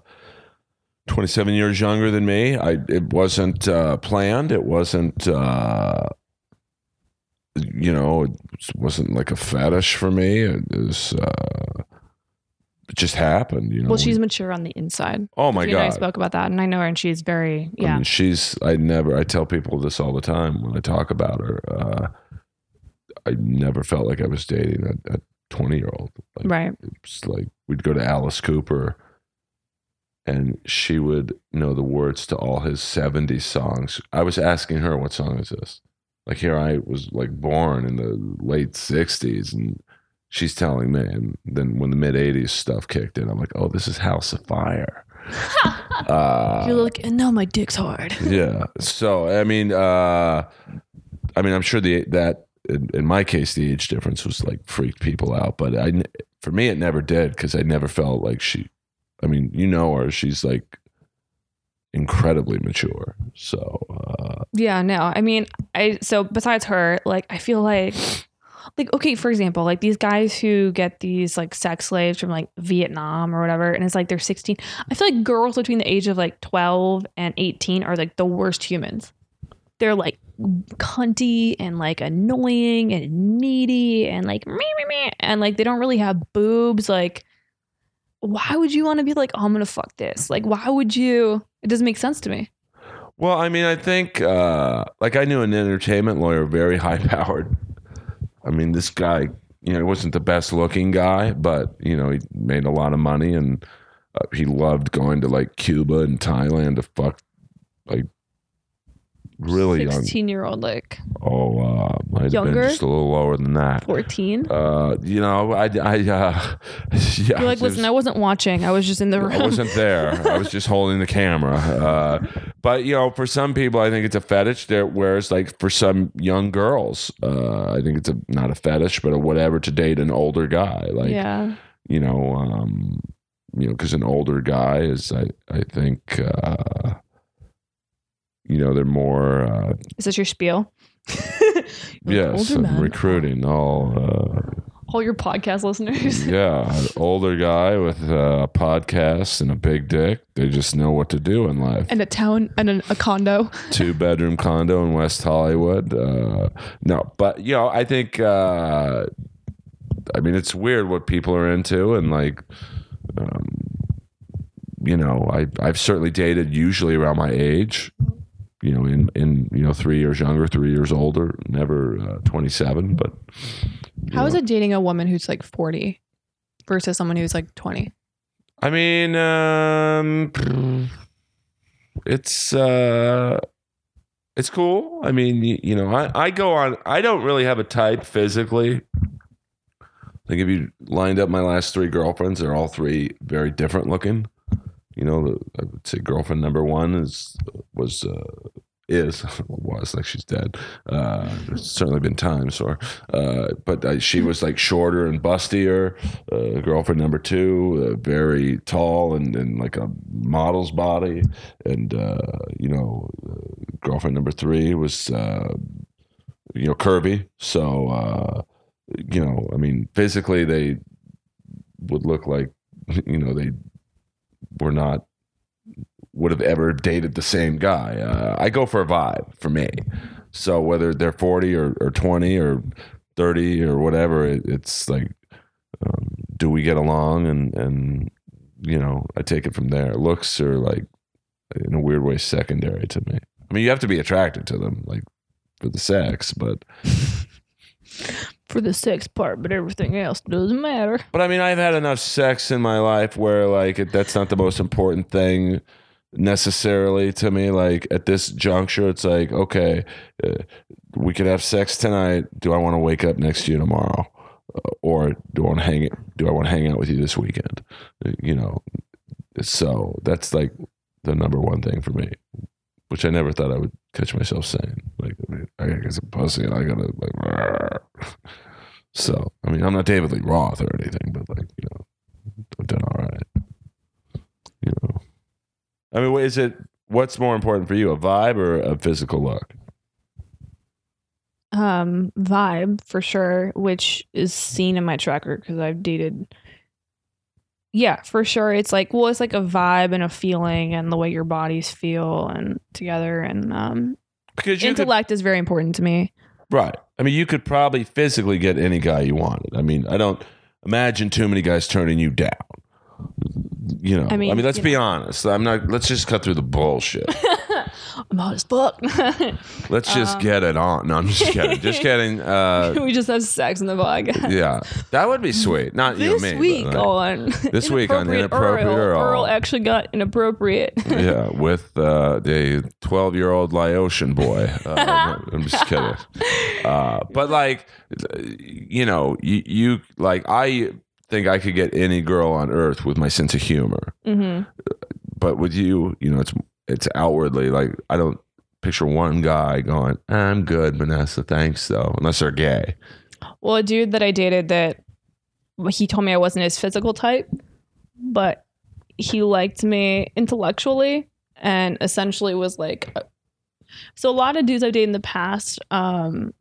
27 years younger than me. I it wasn't uh, planned. It wasn't. Uh, you know, it wasn't like a fetish for me. It was. Uh, it just happened. You know. well, she's mature on the inside. Oh my you and I god. spoke about that, and I know her, and she's very, I yeah. mean, she's. I never. I tell people this all the time when I talk about her. Uh, I never felt like I was dating a, a 20 year old. Like, right. it's like we'd go to Alice Cooper and she would know the words to all his 70s songs. I was asking her, what song is this? Like here I was like born in the late 60s and she's telling me. And then when the mid 80s stuff kicked in, I'm like, oh, this is House of Fire. Uh, You're like, no, my dick's hard. yeah. So I mean, uh, I mean, I'm sure the that in, in my case the age difference was like freaked people out, but I for me it never did because I never felt like she. I mean, you know her; she's like incredibly mature. So uh, Yeah, no. I mean, I so besides her, like I feel like like okay, for example, like these guys who get these like sex slaves from like Vietnam or whatever, and it's like they're 16. I feel like girls between the age of like 12 and 18 are like the worst humans. They're like cunty and like annoying and needy and like me me me and like they don't really have boobs. Like, why would you want to be like, oh, I'm gonna fuck this? Like, why would you? It doesn't make sense to me. Well, I mean, I think uh, like I knew an entertainment lawyer, very high powered. I mean, this guy, you know, he wasn't the best looking guy, but you know, he made a lot of money and uh, he loved going to like Cuba and Thailand to fuck like really young. 16 year old, like Oh, uh, might have been Younger? just a little lower than that. 14. Uh, you know, I, I, uh, yeah. You're like, listen, I wasn't watching. I was just in the room. I wasn't there. I was just holding the camera. Uh, but you know, for some people, I think it's a fetish. There, whereas like for some young girls, uh, I think it's a not a fetish, but a whatever to date an older guy. Like yeah. you know, um, you know, because an older guy is, I, I think, uh, you know, they're more. Uh, Is this your spiel? yes, I'm recruiting all. Uh, All your podcast listeners. yeah, an older guy with a podcast and a big dick. They just know what to do in life. And a town and a, a condo. two bedroom condo in West Hollywood. Uh, no, but you know, I think uh, I mean it's weird what people are into, and like, um, you know, I I've certainly dated usually around my age. You know, in in you know three years younger, three years older, never uh, twenty seven, but How is know. it dating a woman who's like 40 versus someone who's like 20? I mean, um, it's uh, it's cool. I mean, you, you know, I, I go on. I don't really have a type physically. I think if you lined up my last three girlfriends, they're all three very different looking. You know, I would say girlfriend number one is was uh, is was like she's dead. Uh, it's certainly been times for, uh, but she was like shorter and bustier. Uh, girlfriend number two, uh, very tall and, and like a model's body, and uh, you know, uh, girlfriend number three was you know curvy. So you know, I mean, physically they would look like you know they were not would have ever dated the same guy. Uh, I go for a vibe for me. So whether they're 40 or, or 20 or 30 or whatever, it, it's like, um, do we get along? And, and, you know, I take it from there. Looks are like, in a weird way, secondary to me. I mean, you have to be attracted to them, like for the sex, but, For the sex part, but everything else doesn't matter. but I mean, I've had enough sex in my life where like that's not the most important thing necessarily to me. Like at this juncture, it's like, okay, uh, we could have sex tonight. Do I want to wake up next to you tomorrow, uh, or do I want to hang? Do I want to hang out with you this weekend? Uh, You know, so that's like the number one thing for me, which I never thought I would catch myself saying. Like, I, mean, I get some pussy, and I gotta like. So I mean, I'm not David Lee Roth or anything, but like you know, I've done all right. You know, I mean, is it? What's more important for you, a vibe or a physical look? Um, vibe for sure, which is seen in my tracker because I've dated. Yeah, for sure. It's like well, it's like a vibe and a feeling and the way your bodies feel and together and um Because you could, intellect is very important to me. right? I mean, you could probably physically get any guy you wanted. I mean, I don't imagine too many guys turning you down. You know, I I mean, mean, let's be know. honest. I'm not. Let's just cut through the bullshit. I'm hot as fuck. Let's just Um, get it on. No, I'm just kidding. Just kidding. Uh, we just have sex in the podcast. yeah, that would be sweet. Not you, This and me, week like, on This week on Inappropriate Earl, Earl. Actually got inappropriate. yeah, with uh, the 12 year old Laotian boy. Uh, I'm just kidding. Uh, but like, you know, you, you like, I think I could get any girl on earth with my sense of humor. hmm But with you, you know, it's it's outwardly like I don't picture one guy going, "I'm good, Vanessa, thanks though," unless they're gay. Well, a dude that I dated that he told me I wasn't his physical type, but he liked me intellectually and essentially was like so a lot of dudes I've dated in the past um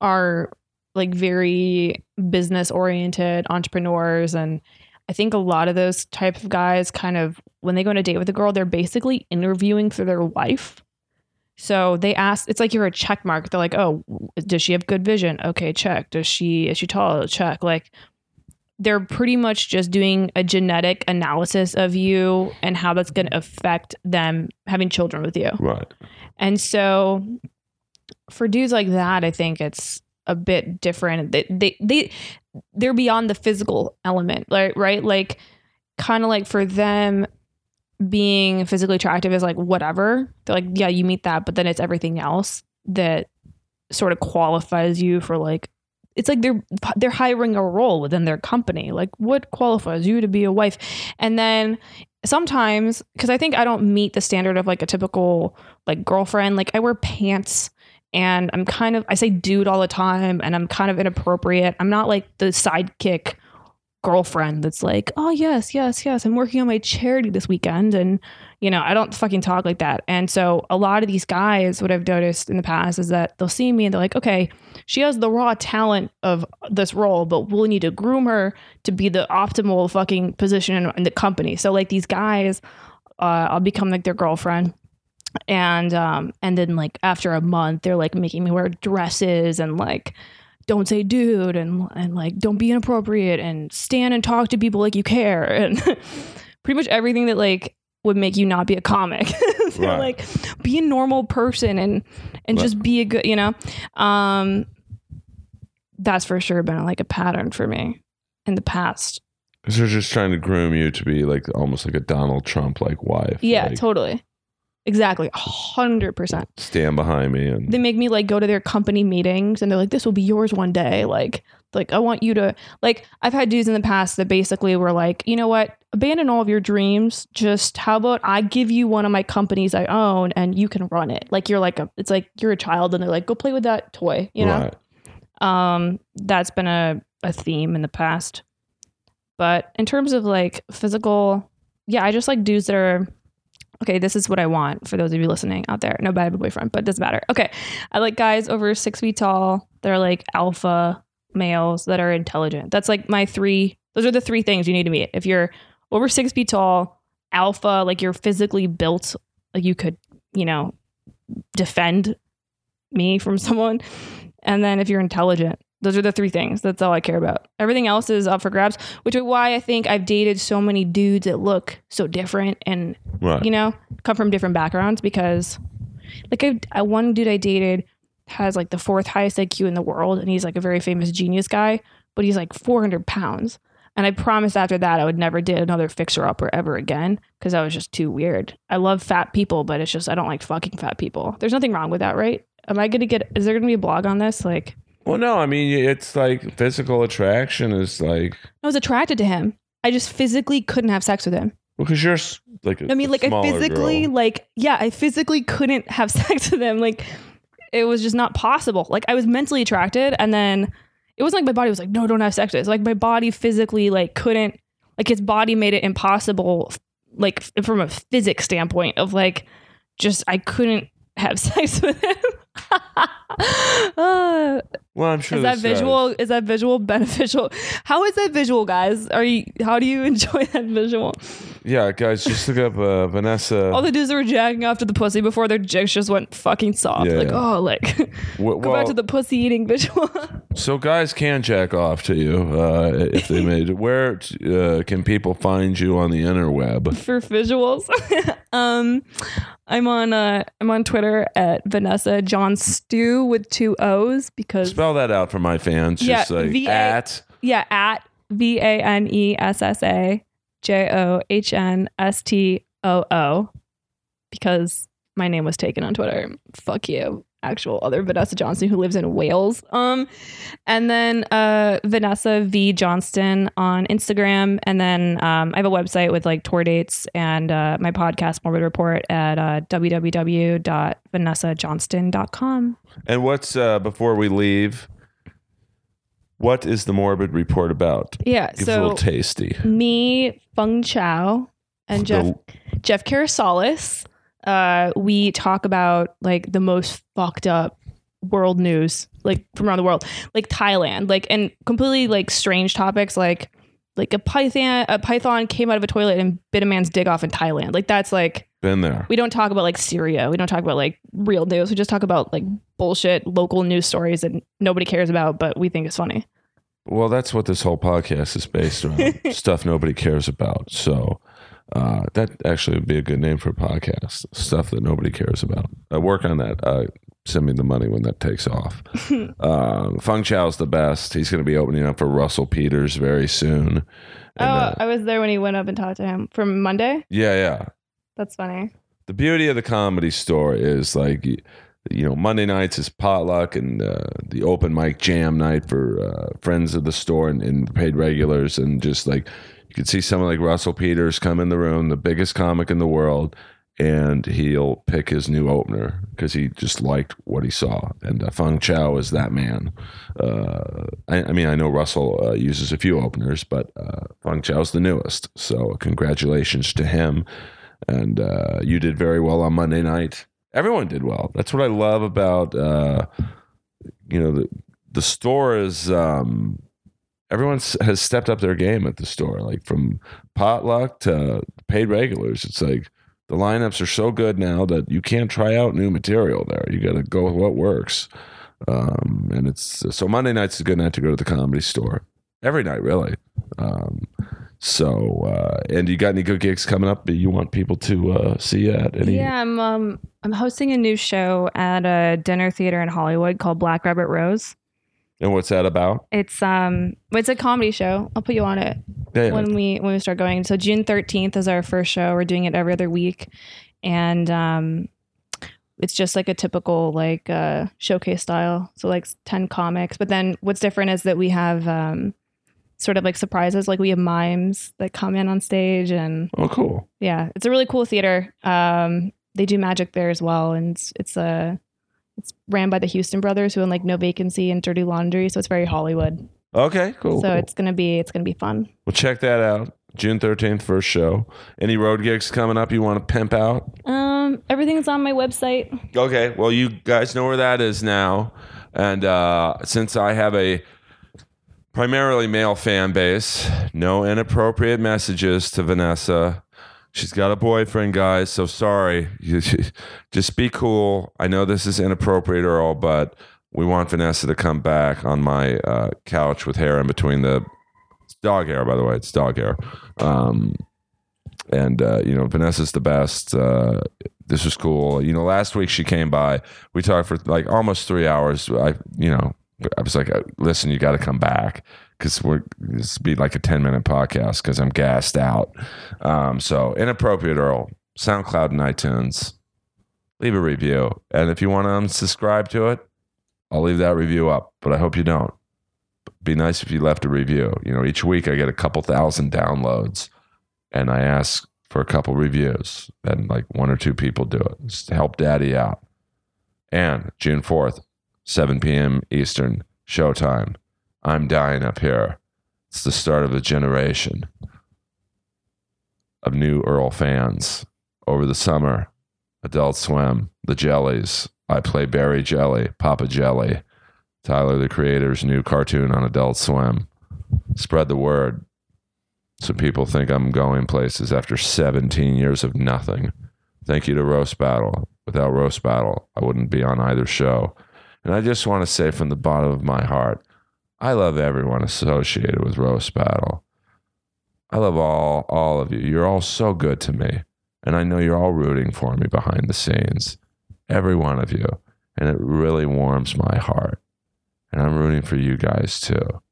are like very business oriented entrepreneurs and I think a lot of those type of guys kind of when they go on a date with a girl, they're basically interviewing for their wife. So they ask, it's like you're a check mark. They're like, oh, does she have good vision? Okay, check. Does she, is she tall? Check. Like they're pretty much just doing a genetic analysis of you and how that's going to affect them having children with you. Right. And so for dudes like that, I think it's a bit different. They they, they they're beyond the physical element, right? Right? Like kind of like for them being physically attractive is like whatever. They're like, yeah, you meet that, but then it's everything else that sort of qualifies you for like it's like they're they're hiring a role within their company. Like what qualifies you to be a wife? And then sometimes because I think I don't meet the standard of like a typical like girlfriend. Like I wear pants and I'm kind of I say dude all the time and I'm kind of inappropriate. I'm not like the sidekick girlfriend that's like, "Oh yes, yes, yes, I'm working on my charity this weekend." And you know, I don't fucking talk like that. And so a lot of these guys what I've noticed in the past is that they'll see me and they're like, "Okay, she has the raw talent of this role, but we'll need to groom her to be the optimal fucking position in, in the company." So like these guys uh, I'll become like their girlfriend and um and then like after a month they're like making me wear dresses and like don't say dude and and like don't be inappropriate and stand and talk to people like you care and pretty much everything that like would make you not be a comic they're Right. like be a normal person and and Right. just be a good you know um that's for sure been like a pattern for me in the past Because they're just trying to groom you to be like almost like a Donald Trump like wife. yeah Like, totally exactly. 100% stand behind me and they make me like go to their company meetings and they're like this will be yours one day. Like like i want you to like i've had dudes in the past that basically were like you know what? Abandon all of your dreams. Just how about i give you one of my companies i own and you can run it. Like you're like a it's like you're a child and they're like go play with that toy you know? Right. um that's been a, a theme in the past. But in terms of like physical yeah i just like dudes that are okay this is what i want for those of you listening out there. No bad have a boyfriend but it doesn't matter. Okay i like guys over six feet tall. They're like alpha males that are intelligent. That's like my three those are the three things you need to meet. If you're over six feet tall alpha like you're physically built like you could you know defend me from someone. And then if you're intelligent those are the three things. That's all i care about. Everything else is up for grabs which is why i think i've dated so many dudes that look so different and Right. you know come from different backgrounds because like I, I one dude i dated has like the fourth highest iq in the world and he's like a very famous genius guy but he's like 400 pounds. And i promised after that i would never date another fixer upper ever again because that was just too weird. I love fat people but it's just i don't like fucking fat people. There's nothing wrong with that right? Am i gonna get is there gonna be a blog on this? Like Well, no, I mean it's like physical attraction is like i was attracted to him i just physically couldn't have sex with him because you're like a I mean, like I physically, girl. like yeah, I physically couldn't have sex with him. Like it was just not possible. Like I was mentally attracted, and then it wasn't like my body was like, no, don't have sex with. It's like my body physically like couldn't. Like his body made it impossible. Like from a physics standpoint of like, just I couldn't have sex with him. Uh, Well, I'm sure is that uh, visual? Is that visual beneficial? How is that visual, guys? Are you? How do you enjoy that visual? yeah, guys, just look up uh, Vanessa. All the dudes that were jacking off to the pussy before their jigs just went fucking soft. Yeah, like, yeah. oh, like W- go well, back to the pussy eating visual. so guys can jack off to you uh, if they made it. Where uh, can people find you on the interweb? for visuals. um, I'm on uh, I'm on Twitter at Vanessa John Stew with two O's because Spell that out for my fans. Yeah, Just like V-A- at yeah, at V A N E S S A J O H N S T O O because my name was taken on Twitter. Fuck you. Actual other Vanessa Johnston who lives in Wales. Um and then uh Vanessa V Johnston on Instagram and then um I have a website with like tour dates and uh my podcast Morbid Report at uh www.vanessajohnston.com. and what's uh, before we leave? What is the morbid report about? Yeah, Give a so little tasty. me, Feng Chao, and Jeff The- Jeff Carasalis, uh, we talk about like the most fucked up world news, like from around the world, like Thailand, like and completely like strange topics, like like a python a python came out of a toilet and bit a man's dick off in Thailand. Like that's like Been there. we don't talk about like Syria. We don't talk about like real news. We just talk about like bullshit local news stories that nobody cares about, but we think is funny. Well, that's what this whole podcast is based around stuff nobody cares about. So uh, that actually would be a good name for a podcast stuff that nobody cares about. I work on that. Uh, send me the money when that takes off. um, Feng Chao's the best. He's going to be opening up for Russell Peters very soon. oh, uh, I was there when he went up and talked to him from Monday. yeah, yeah. That's funny. the beauty of the comedy store is like you know monday nights is potluck and uh, the open mic jam night for uh, friends of the store and, and paid regulars and just like you could see someone like russell peters come in the room the biggest comic in the world and he'll pick his new opener because he just liked what he saw and uh, feng chao is that man uh, I, I mean i know russell uh, uses a few openers but uh, feng chao's the newest so congratulations to him and uh, you did very well on Monday night. Everyone did well. That's what I love about uh, you know the the store is um, everyone has stepped up their game at the store, like from potluck to paid regulars. It's like the lineups are so good now that you can't try out new material there. You got to go with what works. Um, and it's so Monday night's a good night to go to the comedy store. Every night, really. Um, so, uh, and you got any good gigs coming up that you want people to uh, see at? Any? Yeah, I'm um I'm hosting a new show at a dinner theater in Hollywood called Black Rabbit Rose. And what's that about? It's um it's a comedy show. I'll put you on it Yeah, when we when we start going. So June 13th is our first show. We're doing it every other week. And um it's just like a typical like uh showcase style. So like 10 comics, but then what's different is that we have um sort of like surprises like we have mimes that come in on stage and Oh, cool. yeah it's a really cool theater um they do magic there as well and it's it's a it's ran by the houston brothers who own like no vacancy and dirty laundry so it's very hollywood Okay, cool. so cool. it's gonna be it's gonna be fun Well, check that out. June 13th, first show. Any road gigs coming up you want to pimp out? um everything's on my website Okay, well, you guys know where that is now. And uh, since I have a primarily male fan base, no inappropriate messages to Vanessa. She's got a boyfriend, guys, so sorry. Just be cool. I know this is inappropriate, Earl, but we want Vanessa to come back on my uh, couch with hair in between the it's dog hair, by the way. It's dog hair. Um, and, uh, you know, Vanessa's the best. Uh, this was cool. You know, last week she came by. We talked for like almost three hours. I, you know, I was like, uh, listen, you got to come back because we're this be like a ten minute podcast because I'm gassed out. Um, so inappropriate Earl, SoundCloud and iTunes. Leave a review, and if you want to unsubscribe to it, I'll leave that review up. But I hope you don't. Be nice if you left a review. You know, each week I get a couple thousand downloads, and I ask for a couple reviews, and like one or two people do it. Just help Daddy out. And June fourth, 7 p.m. Eastern, showtime. I'm dying up here. It's the start of a generation of new Earl fans. Over the summer, Adult Swim, The Jellies. I play Barry Jelly, Papa Jelly. Tyler, the creator's new cartoon on Adult Swim. Spread the word so people think I'm going places after 17 years of nothing. Thank you to Roast Battle. Without Roast Battle, I wouldn't be on either show. And I just want to say from the bottom of my heart, I love everyone associated with Roast Battle. I love all all of you. You're all so good to me. And I know you're all rooting for me behind the scenes. Every one of you. And it really warms my heart. And I'm rooting for you guys too.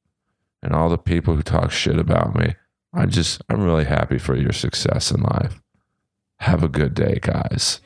And all the people who talk shit about me. I just I'm really happy for your success in life. Have a good day, guys.